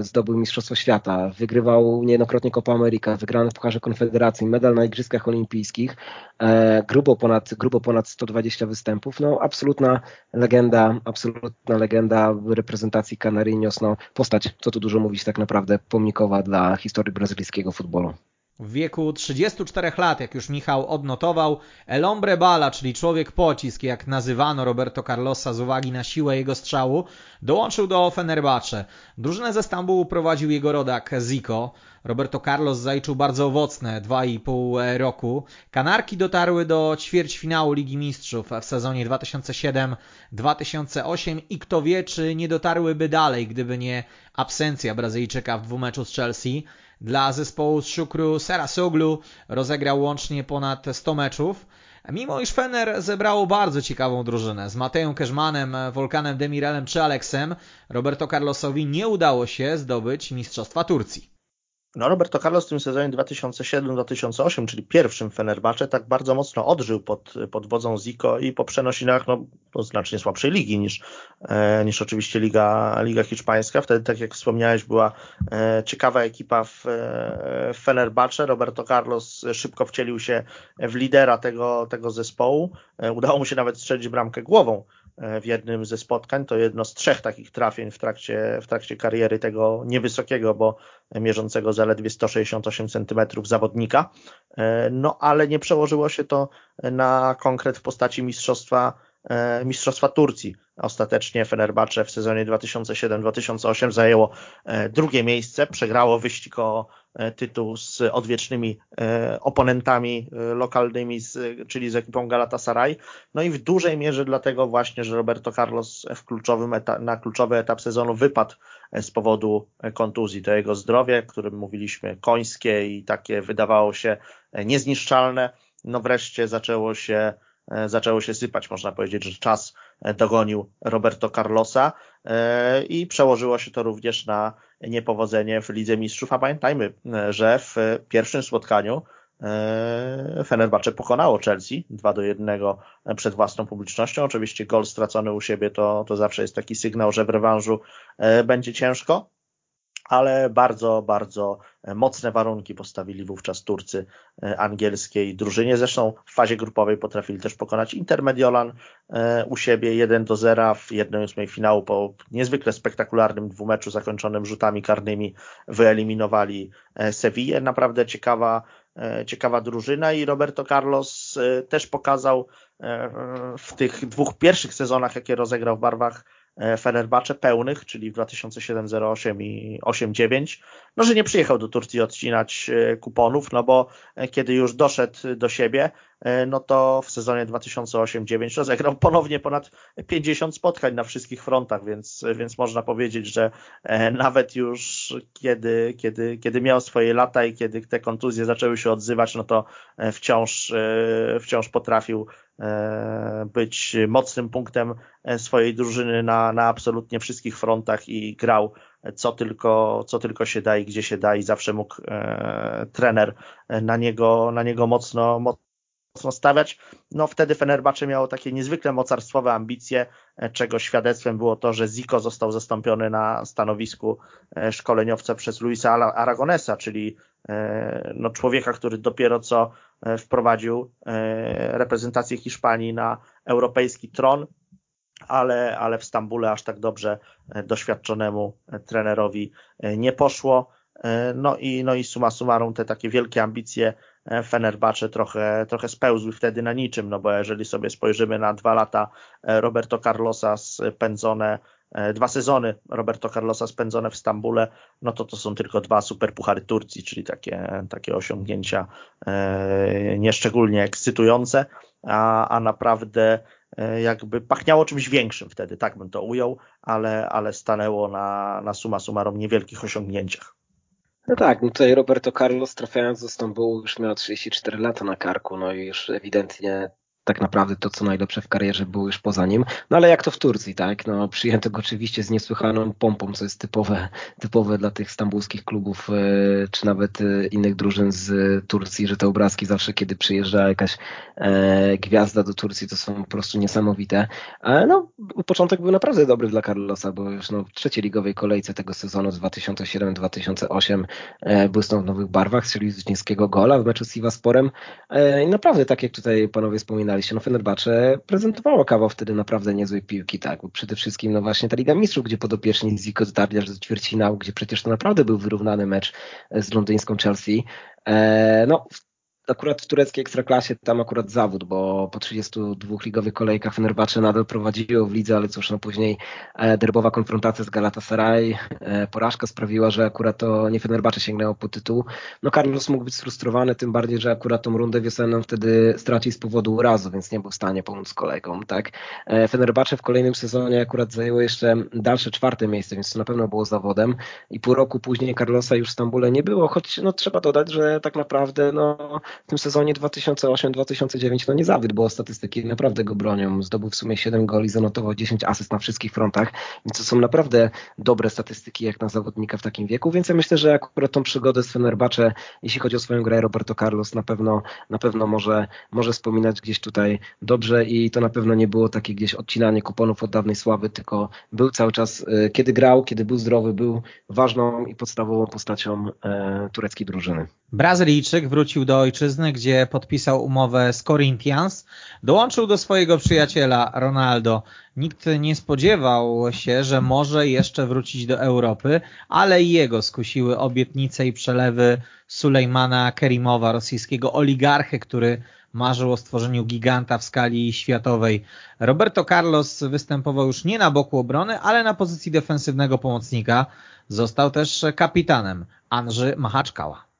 zdobył Mistrzostwo Świata, wygrywał niejednokrotnie Copa America, wygrany w Pucharze Konfederacji, medal na Igrzyskach Olimpijskich, e, grubo ponad, grubo ponad 120 występów, no absolutna legenda, absolutna legenda reprezentacji Canarinos, no postać, co tu dużo mówić, tak naprawdę pomnikowa dla historii brazylijskiego futbolu. W wieku 34 lat, jak już Michał odnotował, El Hombre Bala, czyli człowiek pocisk, jak nazywano Roberto Carlosa z uwagi na siłę jego strzału, dołączył do Fenerbahce. Drużynę ze Stambułu prowadził jego rodak Zico. Roberto Carlos zaliczył bardzo owocne 2,5 roku. Kanarki dotarły do ćwierćfinału Ligi Mistrzów w sezonie 2007-2008 i kto wie, czy nie dotarłyby dalej, gdyby nie absencja Brazylijczyka w dwumeczu z Chelsea. Dla zespołu z Szukru Serasoglu rozegrał łącznie ponad 100 meczów. Mimo iż Fener zebrało bardzo ciekawą drużynę z Mateją Keżmanem, Wolkanem Demirelem czy Aleksem, Roberto Carlosowi nie udało się zdobyć Mistrzostwa Turcji. No Roberto Carlos w tym sezonie 2007-2008, czyli pierwszym Fenerbahce, tak bardzo mocno odżył pod, pod wodzą Zico i po przenosinach no, to znacznie słabszej ligi niż, e, niż oczywiście Liga, Liga Hiszpańska. Wtedy, tak jak wspomniałeś, była e, ciekawa ekipa w, e, Fenerbahce. Roberto Carlos szybko wcielił się w lidera tego, tego zespołu. E, udało mu się nawet strzelić bramkę głową w jednym ze spotkań. To jedno z trzech takich trafień w trakcie, w trakcie kariery tego niewysokiego, bo mierzącego zaledwie 168 cm zawodnika. No ale nie przełożyło się to na konkret w postaci mistrzostwa E, Mistrzostwa Turcji. Ostatecznie Fenerbahce w sezonie 2007-2008 zajęło e, drugie miejsce, przegrało wyścig o e, tytuł z odwiecznymi oponentami lokalnymi, czyli z ekipą Galatasaray. No i w dużej mierze dlatego właśnie, że Roberto Carlos w kluczowym na kluczowy etap sezonu wypadł z powodu kontuzji. To jego zdrowie, którym mówiliśmy, końskie i takie wydawało się niezniszczalne. No wreszcie zaczęło się E, zaczęło się sypać, można powiedzieć, że czas e, dogonił Roberto Carlosa e, i przełożyło się to również na niepowodzenie w Lidze Mistrzów, a pamiętajmy, że w pierwszym spotkaniu Fenerbahce pokonało Chelsea 2 do 1 przed własną publicznością. Oczywiście gol stracony u siebie to, to zawsze jest taki sygnał, że w rewanżu będzie ciężko ale bardzo, bardzo mocne warunki postawili wówczas Turcy e, angielskiej drużynie. Zresztą w fazie grupowej potrafili też pokonać Intermediolan e, u siebie 1 do 0 w 1-8 finału po niezwykle spektakularnym dwumeczu zakończonym rzutami karnymi wyeliminowali e, Sevillę. Naprawdę ciekawa, ciekawa drużyna i Roberto Carlos też pokazał w tych dwóch pierwszych sezonach, jakie rozegrał w barwach E, Fenerbahce pełnych, czyli w 2007-08 i 8-9, no że nie przyjechał do Turcji odcinać e, kuponów, no bo e, kiedy już doszedł do siebie, no to w sezonie 2008-9 rozegrał ponownie ponad 50 spotkań na wszystkich frontach, więc, więc można powiedzieć, że nawet już kiedy, kiedy, kiedy miał swoje lata i kiedy te kontuzje zaczęły się odzywać, no to wciąż, wciąż potrafił E, być mocnym punktem e, swojej drużyny na, na absolutnie wszystkich frontach i grał co tylko, co tylko się da i gdzie się da i zawsze mógł e, trener na niego, na niego mocno, mocno stawiać. No wtedy Fenerbahce miało takie niezwykle mocarstwowe ambicje, czego świadectwem było to, że Zico został zastąpiony na stanowisku szkoleniowca przez Luisa Aragonesa, czyli no, człowieka, który dopiero co E, wprowadził e, reprezentację Hiszpanii na europejski tron, ale, ale w Stambule aż tak dobrze e, doświadczonemu trenerowi nie poszło. No i, no i suma summarum te takie wielkie ambicje Fenerbahce trochę, trochę spełzły wtedy na niczym, no bo jeżeli sobie spojrzymy na dwa lata Roberto Carlosa spędzone E, dwa sezony Roberto Carlosa spędzone w Stambule, no to to są tylko dwa superpuchary Turcji, czyli takie, takie osiągnięcia e, nieszczególnie ekscytujące, a, a naprawdę e, jakby pachniało czymś większym wtedy, tak bym to ujął, ale, ale stanęło na, na suma summarum niewielkich osiągnięciach. No tak, no tutaj Roberto Carlos trafiając do Stambułu już miał 34 lata na karku, no i już ewidentnie tak naprawdę to, co najlepsze w karierze było już poza nim. No ale jak to w Turcji, tak? No, przyjęto go oczywiście z niesłychaną pompą, co jest typowe, typowe dla tych stambulskich klubów, e, czy nawet e, innych drużyn z Turcji, że te obrazki zawsze, kiedy przyjeżdża jakaś e, gwiazda do Turcji, to są po prostu niesamowite. Ale no, początek był naprawdę dobry dla Carlosa, bo już no, w trzeciej ligowej kolejce tego sezonu 2007-2008 e, błysnął w nowych barwach, strzelił z niskiego gola w meczu z Sivasporem. E, I naprawdę, tak jak tutaj panowie wspominali, wspominaliście, no Fenerbahce prezentowało kawał wtedy naprawdę niezłej piłki, tak, bo przede wszystkim no właśnie ta Liga Mistrzów, gdzie podopieczni Zico dotarli aż do ćwierćfinału, gdzie przecież to naprawdę był wyrównany mecz z londyńską Chelsea. E, no, akurat w tureckiej ekstraklasie tam akurat zawód, bo po 32 ligowych kolejkach Fenerbahce nadal prowadziło w lidze, ale cóż, no później e, derbowa konfrontacja z Galatasaray, e, porażka sprawiła, że akurat to nie Fenerbahce sięgnęło po tytuł. No Carlos mógł być sfrustrowany, tym bardziej, że akurat tą rundę wiosenną wtedy stracił z powodu urazu, więc nie był w stanie pomóc kolegom, tak. E, Fenerbahce w kolejnym sezonie akurat zajęło jeszcze dalsze czwarte miejsce, więc to na pewno było zawodem i pół roku później Carlosa już w Stambule nie było, choć no trzeba dodać, że tak naprawdę no w tym sezonie 2008-2009 no nie zawiódł, bo statystyki naprawdę go bronią. Zdobył w sumie 7 goli, zanotował 10 asyst na wszystkich frontach, więc to są naprawdę dobre statystyki jak na zawodnika w takim wieku, więc ja myślę, że akurat tą przygodę z Fenerbahce, jeśli chodzi o swoją grę Roberto Carlos, na pewno, na pewno może, może wspominać gdzieś tutaj dobrze i to na pewno nie było takie gdzieś odcinanie kuponów od dawnej sławy, tylko był cały czas, e, kiedy grał, kiedy był zdrowy, był ważną i podstawową postacią e, tureckiej drużyny. Brazylijczyk wrócił do ojczyzny, gdzie podpisał umowę z Corinthians. Dołączył do swojego przyjaciela Ronaldo. Nikt nie spodziewał się, że może jeszcze wrócić do Europy, ale i jego skusiły obietnice i przelewy Sulejmana Kerimowa, rosyjskiego oligarchy, który marzył o stworzeniu giganta w skali światowej. Roberto Carlos występował już nie na boku obrony, ale na pozycji defensywnego pomocnika. Został też kapitanem Andrzy Machaczkała.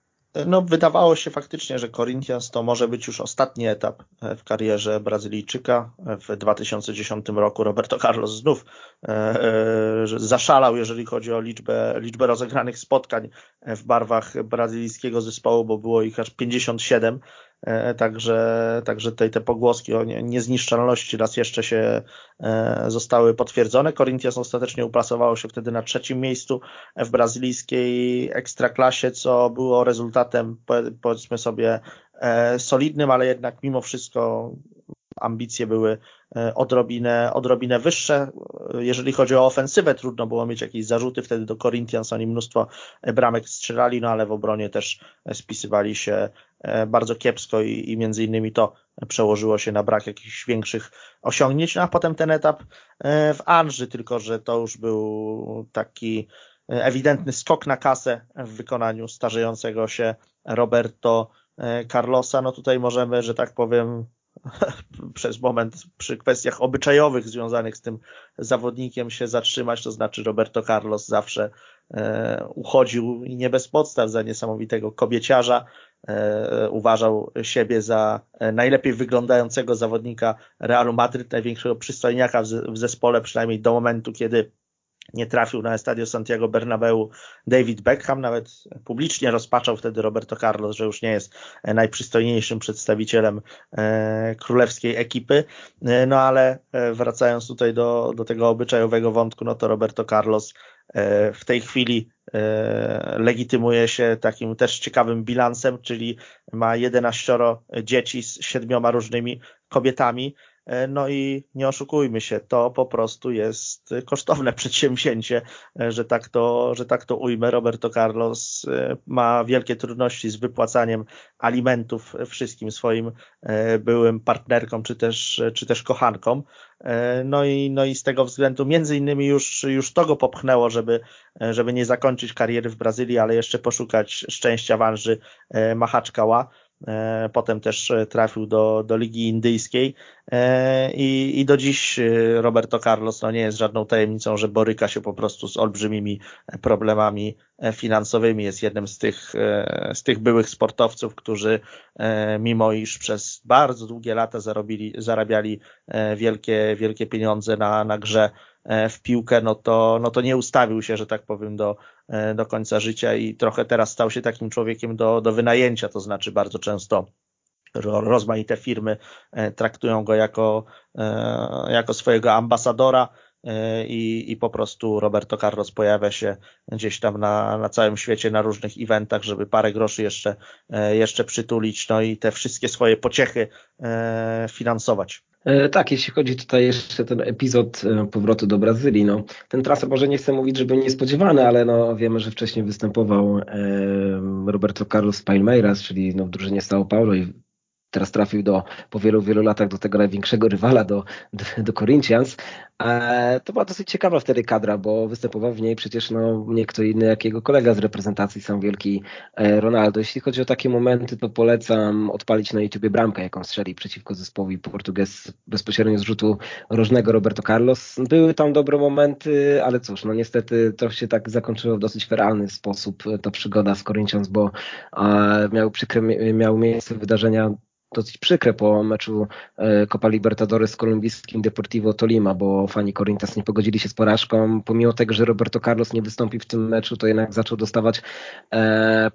No, wydawało się faktycznie, że Corinthians to może być już ostatni etap w karierze Brazylijczyka. W 2010 roku Roberto Carlos znów e, e, zaszalał, jeżeli chodzi o liczbę, liczbę rozegranych spotkań w barwach brazylijskiego zespołu, bo było ich aż 57. E, także, także tej, te pogłoski o niezniszczalności raz jeszcze się e, zostały potwierdzone. Corinthians ostatecznie uplasowało się wtedy na trzecim miejscu w brazylijskiej ekstraklasie, co było rezultatem powiedzmy sobie e, solidnym, ale jednak mimo wszystko ambicje były odrobinę, odrobinę wyższe. Jeżeli chodzi o ofensywę, trudno było mieć jakieś zarzuty. Wtedy do Corinthians oni mnóstwo bramek strzelali, no ale w obronie też spisywali się E, bardzo kiepsko i, i między innymi to przełożyło się na brak jakichś większych osiągnięć, no a potem ten etap e, w Anży, tylko że to już był taki e, ewidentny skok na kasę w wykonaniu starzejącego się Roberto Carlosa. No tutaj możemy, że tak powiem, przez moment przy kwestiach obyczajowych związanych z tym zawodnikiem się zatrzymać, to znaczy Roberto Carlos zawsze uchodził i nie bez podstaw za niesamowitego kobieciarza, E, uważał siebie za e, najlepiej wyglądającego zawodnika Realu Madryt, największego przystojniaka w zespole, przynajmniej do momentu, kiedy nie trafił na Estadio Santiago Bernabeu David Beckham, nawet publicznie rozpaczał wtedy Roberto Carlos, że już nie jest e, najprzystojniejszym przedstawicielem królewskiej ekipy. No ale wracając tutaj do, do tego obyczajowego wątku, no to Roberto Carlos w tej chwili E, legitymuje się takim też ciekawym bilansem, czyli ma 11 dzieci z siedmioma różnymi kobietami. E, no i nie oszukujmy się, to po prostu jest kosztowne przedsięwzięcie, e, że tak to, że tak to ujmę. Roberto Carlos ma wielkie trudności z wypłacaniem alimentów wszystkim swoim byłym partnerkom czy też, czy też kochankom. E, no i, no i z tego względu między innymi już, już to go popchnęło, żeby, żeby nie zakończyć kariery w Brazylii, ale jeszcze poszukać szczęścia w Anży e, Machaczkała. E, potem też trafił do, do Ligi Indyjskiej i, i do dziś Roberto Carlos no nie jest żadną tajemnicą, że boryka się po prostu z olbrzymimi problemami finansowymi. Jest jednym z tych, z tych byłych sportowców, którzy mimo iż przez bardzo długie lata zarobili, zarabiali wielkie wielkie pieniądze na, na grze e, w piłkę, no to, no to nie ustawił się, że tak powiem, do, e, do końca życia i trochę teraz stał się takim człowiekiem do, do wynajęcia, to znaczy bardzo często rozmaite firmy e, traktują go jako, jako swojego ambasadora i, i po prostu Roberto Carlos pojawia się gdzieś tam na, na całym świecie, na różnych eventach, żeby parę groszy jeszcze, jeszcze przytulić, no i te wszystkie swoje pociechy finansować. E, tak, jeśli chodzi tutaj jeszcze ten epizod e, powrotu do Brazylii, no, ten transfer może nie chcę mówić, żeby niespodziewany, ale no, wiemy, że wcześniej występował e, Roberto Carlos Palmeiras, czyli no, w drużynie São Paulo i teraz trafił do, po wielu, wielu latach do tego największego rywala, do, do, do Corinthians. E, to była dosyć ciekawa wtedy kadra, bo występował w niej przecież no, nie kto inny jak jego kolega z reprezentacji, sam wielki e, Ronaldo. Jeśli chodzi o takie momenty, to polecam odpalić na YouTubie bramkę, jaką strzeli przeciwko zespołowi Portuges bezpośrednio z rzutu rożnego Roberto Carlos. Były tam dobre momenty, ale cóż, no niestety to się tak zakończyło w dosyć feralny sposób ta przygoda z Corinthians, bo miał, przykre, miał miejsce wydarzenia dosyć przykre po meczu e, Copa Libertadores z kolumbijskim Deportivo Tolima, bo fani Corinthians nie pogodzili się z porażką. Pomimo tego, że Roberto Carlos nie wystąpi w tym meczu, to jednak zaczął dostawać e,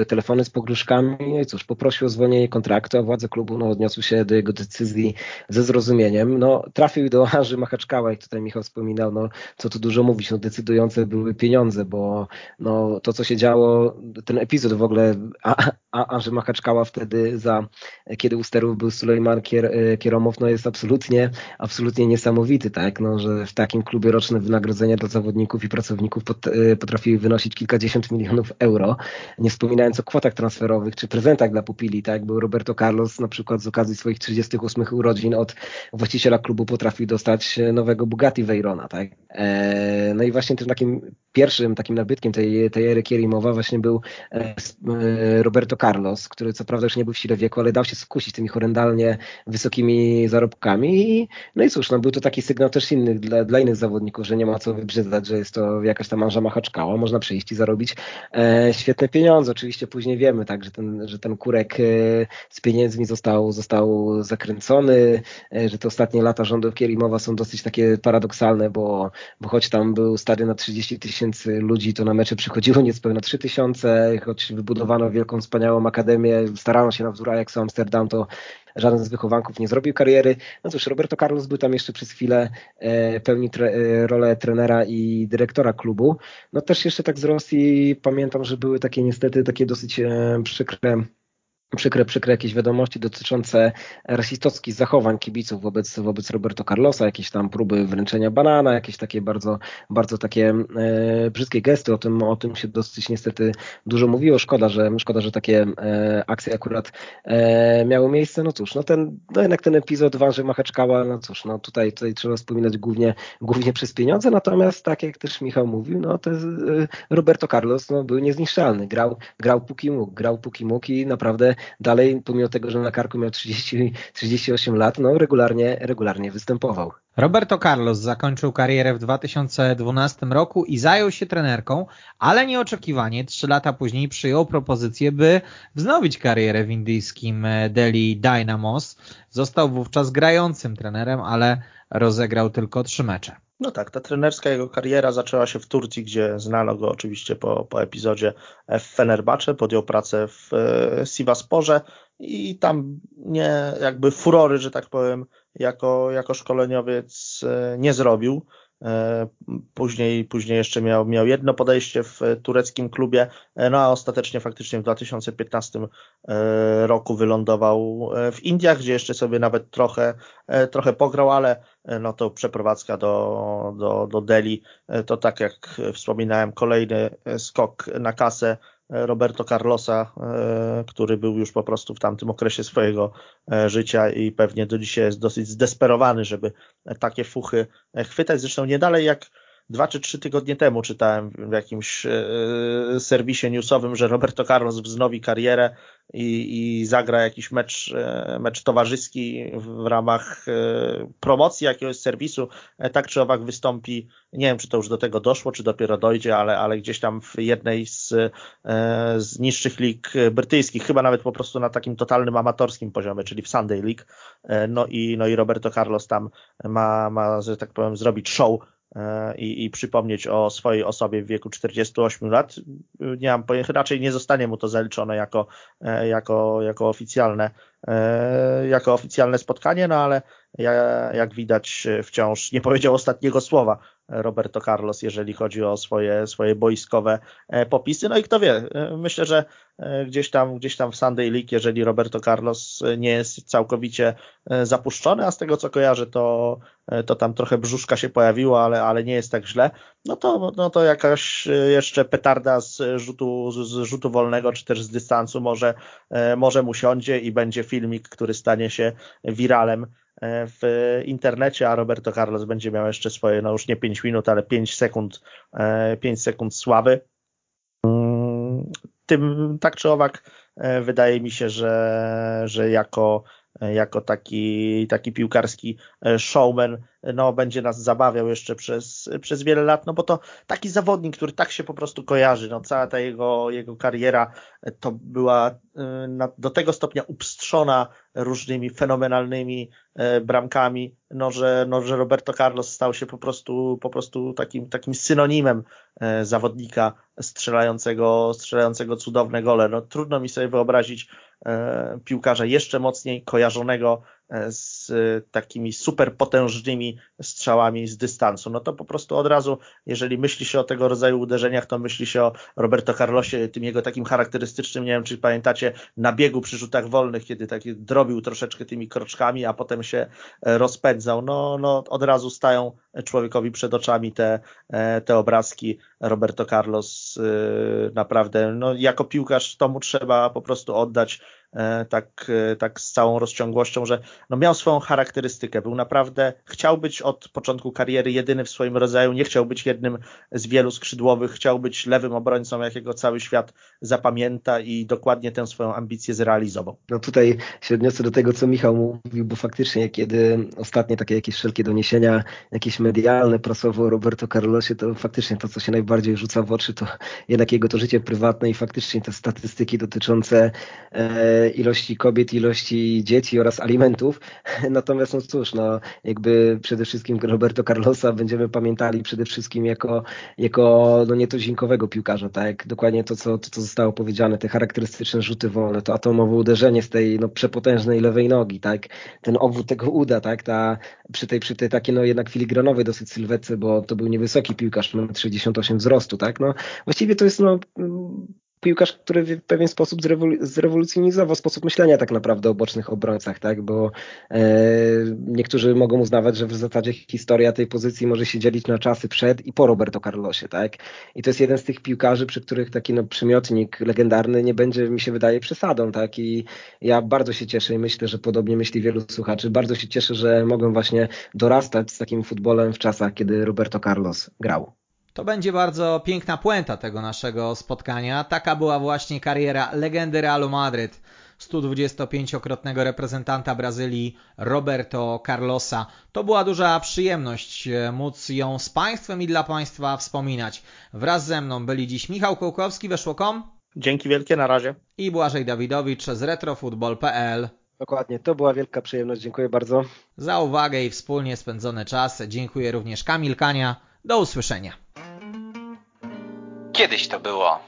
e, telefony z pogróżkami. No i cóż, poprosił o zwolnienie kontraktu, a władze klubu no, odniosły się do jego decyzji ze zrozumieniem. No, trafił do Anży Machaczkała i tutaj Michał wspominał, no, co tu dużo mówić, no, decydujące były pieniądze, bo no, to, co się działo, ten epizod w ogóle, a, a Anży Machaczkała wtedy za kiedy u sterów był Sulejman Kier, Kieromow, no jest absolutnie, absolutnie niesamowity, tak, no, że w takim klubie roczne wynagrodzenia dla zawodników i pracowników pot, potrafiły wynosić kilkadziesiąt milionów euro, nie wspominając o kwotach transferowych czy prezentach dla pupili, tak, był Roberto Carlos na przykład z okazji swoich 38 urodzin od właściciela klubu potrafił dostać nowego Bugatti Veyrona, tak, e, no i właśnie tym takim pierwszym takim nabytkiem tej, tej ery Kierimowa właśnie był e, e, Roberto Carlos, który co prawda już nie był w sile wieku, ale dał się skusić tymi horrendalnie wysokimi zarobkami. No i cóż, no był to taki sygnał też innych dla, dla innych zawodników, że nie ma co wybrzydzać, że jest to jakaś tam manża machaczkała, można przyjść i zarobić e, świetne pieniądze. Oczywiście później wiemy, tak, że ten, że ten kurek e, z pieniędzmi został, został zakręcony, e, że te ostatnie lata rządów Kierimowa są dosyć takie paradoksalne, bo, bo choć tam był stadion na 30 tysięcy ludzi, to na mecze przychodziło niespełna 3 tysiące, choć wybudowano wielką, wspaniałą akademię, starano się na wzór Ajaxu Amsterdam, to żaden z wychowanków nie zrobił kariery. No cóż, Roberto Carlos był tam jeszcze przez chwilę e, pełni tre, e, rolę trenera i dyrektora klubu. No też jeszcze tak z Rosji pamiętam, że były takie niestety takie dosyć e, przykre przykre, przykre jakieś wiadomości dotyczące rasistowskich zachowań kibiców wobec, wobec Roberto Carlosa, jakieś tam próby wręczenia banana, jakieś takie bardzo, bardzo takie e, brzydkie gesty, o tym, o tym się dosyć niestety dużo mówiło, szkoda, że, szkoda, że takie e, akcje akurat e, miały miejsce, no cóż, no ten, no jednak ten epizod Wanży Macheczkała, no cóż, no tutaj, tutaj trzeba wspominać głównie, głównie przez pieniądze, natomiast tak jak też Michał mówił, no to e, Roberto Carlos no, był niezniszczalny, grał, grał póki mógł, grał póki mógł i naprawdę dalej, pomimo tego, że na karku miał 30, 38 lat, no regularnie, regularnie występował. Roberto Carlos zakończył karierę w 2012 roku i zajął się trenerką, ale nieoczekiwanie trzy lata później przyjął propozycję, by wznowić karierę w indyjskim e, Delhi Dynamos. Został wówczas grającym trenerem, ale rozegrał tylko trzy mecze. No tak, ta trenerska jego kariera zaczęła się w Turcji, gdzie znano go oczywiście po, po epizodzie w Fenerbahce, podjął pracę w e, Sivasporze i tam nie jakby furory, że tak powiem, jako, jako szkoleniowiec e, nie zrobił. E, później, później jeszcze miał, miał jedno podejście w tureckim klubie, e, no a ostatecznie faktycznie w 2015 e, roku wylądował w Indiach, gdzie jeszcze sobie nawet trochę, trochę pograł, ale no to przeprowadzka do, do, do Delhi. To tak jak wspominałem, kolejny skok na kasę Roberto Carlosa, e, który był już po prostu w tamtym okresie swojego e, życia i pewnie do dzisiaj jest dosyć zdesperowany, żeby takie fuchy e, chwytać. Zresztą nie dalej jak dwa czy trzy tygodnie temu czytałem w jakimś e, serwisie newsowym, że Roberto Carlos wznowi karierę i, i zagra jakiś mecz, e, mecz towarzyski w ramach e, promocji jakiegoś serwisu. Tak czy owak wystąpi, nie wiem czy to już do tego doszło, czy dopiero dojdzie, ale, ale gdzieś tam w jednej z, z niższych lig brytyjskich, chyba nawet po prostu na takim totalnym amatorskim poziomie, czyli w Sunday League. No i, no i Roberto Carlos tam ma, ma, że tak powiem, zrobić show E, i, i przypomnieć o swojej osobie w wieku 48 lat. Nie mam raczej nie zostanie mu to zaliczone jako, e, jako, jako oficjalne e, jako oficjalne spotkanie, no ale jak widać wciąż nie powiedział ostatniego słowa Roberto Carlos, jeżeli chodzi o swoje, swoje boiskowe e, popisy. No i kto wie, e, myślę, że e, gdzieś tam, gdzieś tam w Sunday League, jeżeli Roberto Carlos nie jest całkowicie zapuszczony, a z tego co kojarzę, to, to tam trochę brzuszka się pojawiło, ale, ale nie jest tak źle, no to, no to jakaś jeszcze petarda z rzutu, z rzutu wolnego, czy też z dystansu może, może mu siądzie i będzie filmik, który stanie się wiralem E, w internecie, a Roberto Carlos będzie miał jeszcze swoje, no już nie 5 minut, ale 5 sekund, 5 e, sekund sławy. Mm, tym tak czy owak e, wydaje mi się, że, że jako, jako taki, taki piłkarski showman no, będzie nas zabawiał jeszcze przez, przez wiele lat, no bo to taki zawodnik, który tak się po prostu kojarzy, no cała ta jego, jego kariera to była do tego stopnia upstrzona różnymi fenomenalnymi e, bramkami, no że, no, że Roberto Carlos stał się po prostu, po prostu takim, takim synonimem e, zawodnika strzelającego, strzelającego cudowne gole. No, trudno mi sobie wyobrazić e, piłkarza jeszcze mocniej kojarzonego z takimi super potężnymi strzałami z dystansu. No to po prostu od razu, jeżeli myśli się o tego rodzaju uderzeniach, to myśli się o Roberto Carlosie, tym jego takim charakterystycznym, nie wiem czy pamiętacie, na biegu przy rzutach wolnych, kiedy taki drobił troszeczkę tymi kroczkami, a potem się rozpędzał. No, no od razu stają człowiekowi przed oczami te, te obrazki Roberto Carlos naprawdę, no jako piłkarz to mu trzeba po prostu oddać E, tak, e, tak z całą rozciągłością, że no miał swoją charakterystykę. Był naprawdę, chciał być od początku kariery jedyny w swoim rodzaju, nie chciał być jednym z wielu skrzydłowych, chciał być lewym obrońcą, jakiego cały świat zapamięta i dokładnie tę swoją ambicję zrealizował. No tutaj się odniosę do tego, co Michał mówił, bo faktycznie kiedy ostatnie takie jakieś wszelkie doniesienia, jakieś medialne, prasowo o Roberto Carlosie, to faktycznie to, co się najbardziej rzuca w oczy, to jednak jego to życie prywatne i faktycznie te statystyki dotyczące e, ilości kobiet, ilości dzieci oraz alimentów. Natomiast no cóż, no jakby przede wszystkim Roberto Carlosa będziemy pamiętali przede wszystkim jako, jako no nietuzinkowego piłkarza, tak? Dokładnie to co, to, co zostało powiedziane, te charakterystyczne rzuty wolne, to atomowe uderzenie z tej no, przepotężnej lewej nogi, tak? Ten obwód tego uda, tak? Ta, przy tej, przy tej takiej no jednak filigranowej dosyć sylwetce, bo to był niewysoki piłkarz, ma 68 wzrostu, tak? No właściwie to jest no piłkarz, który w pewien sposób zrewolucjonizował sposób myślenia tak naprawdę o bocznych obrońcach, tak? bo e, niektórzy mogą uznawać, że w zasadzie historia tej pozycji może się dzielić na czasy przed i po Roberto Carlosie. Tak? I to jest jeden z tych piłkarzy, przy których taki no, przymiotnik legendarny nie będzie, mi się wydaje, przesadą. Tak? I ja bardzo się cieszę i myślę, że podobnie myśli wielu słuchaczy, bardzo się cieszę, że mogłem właśnie dorastać z takim futbolem w czasach, kiedy Roberto Carlos grał. To będzie bardzo piękna puenta tego naszego spotkania. Taka była właśnie kariera legendy Realu Madryt. 125-krotnego reprezentanta Brazylii Roberto Carlosa. To była duża przyjemność e, móc ją z Państwem i dla Państwa wspominać. Wraz ze mną byli dziś Michał Kołkowski, weszło.com. Dzięki wielkie, na razie. I Błażej Dawidowicz z retrofutbol.pl. Dokładnie, to była wielka przyjemność, dziękuję bardzo. Za uwagę i wspólnie spędzony czas dziękuję również Kamil Kania. Do usłyszenia. Kiedyś to było.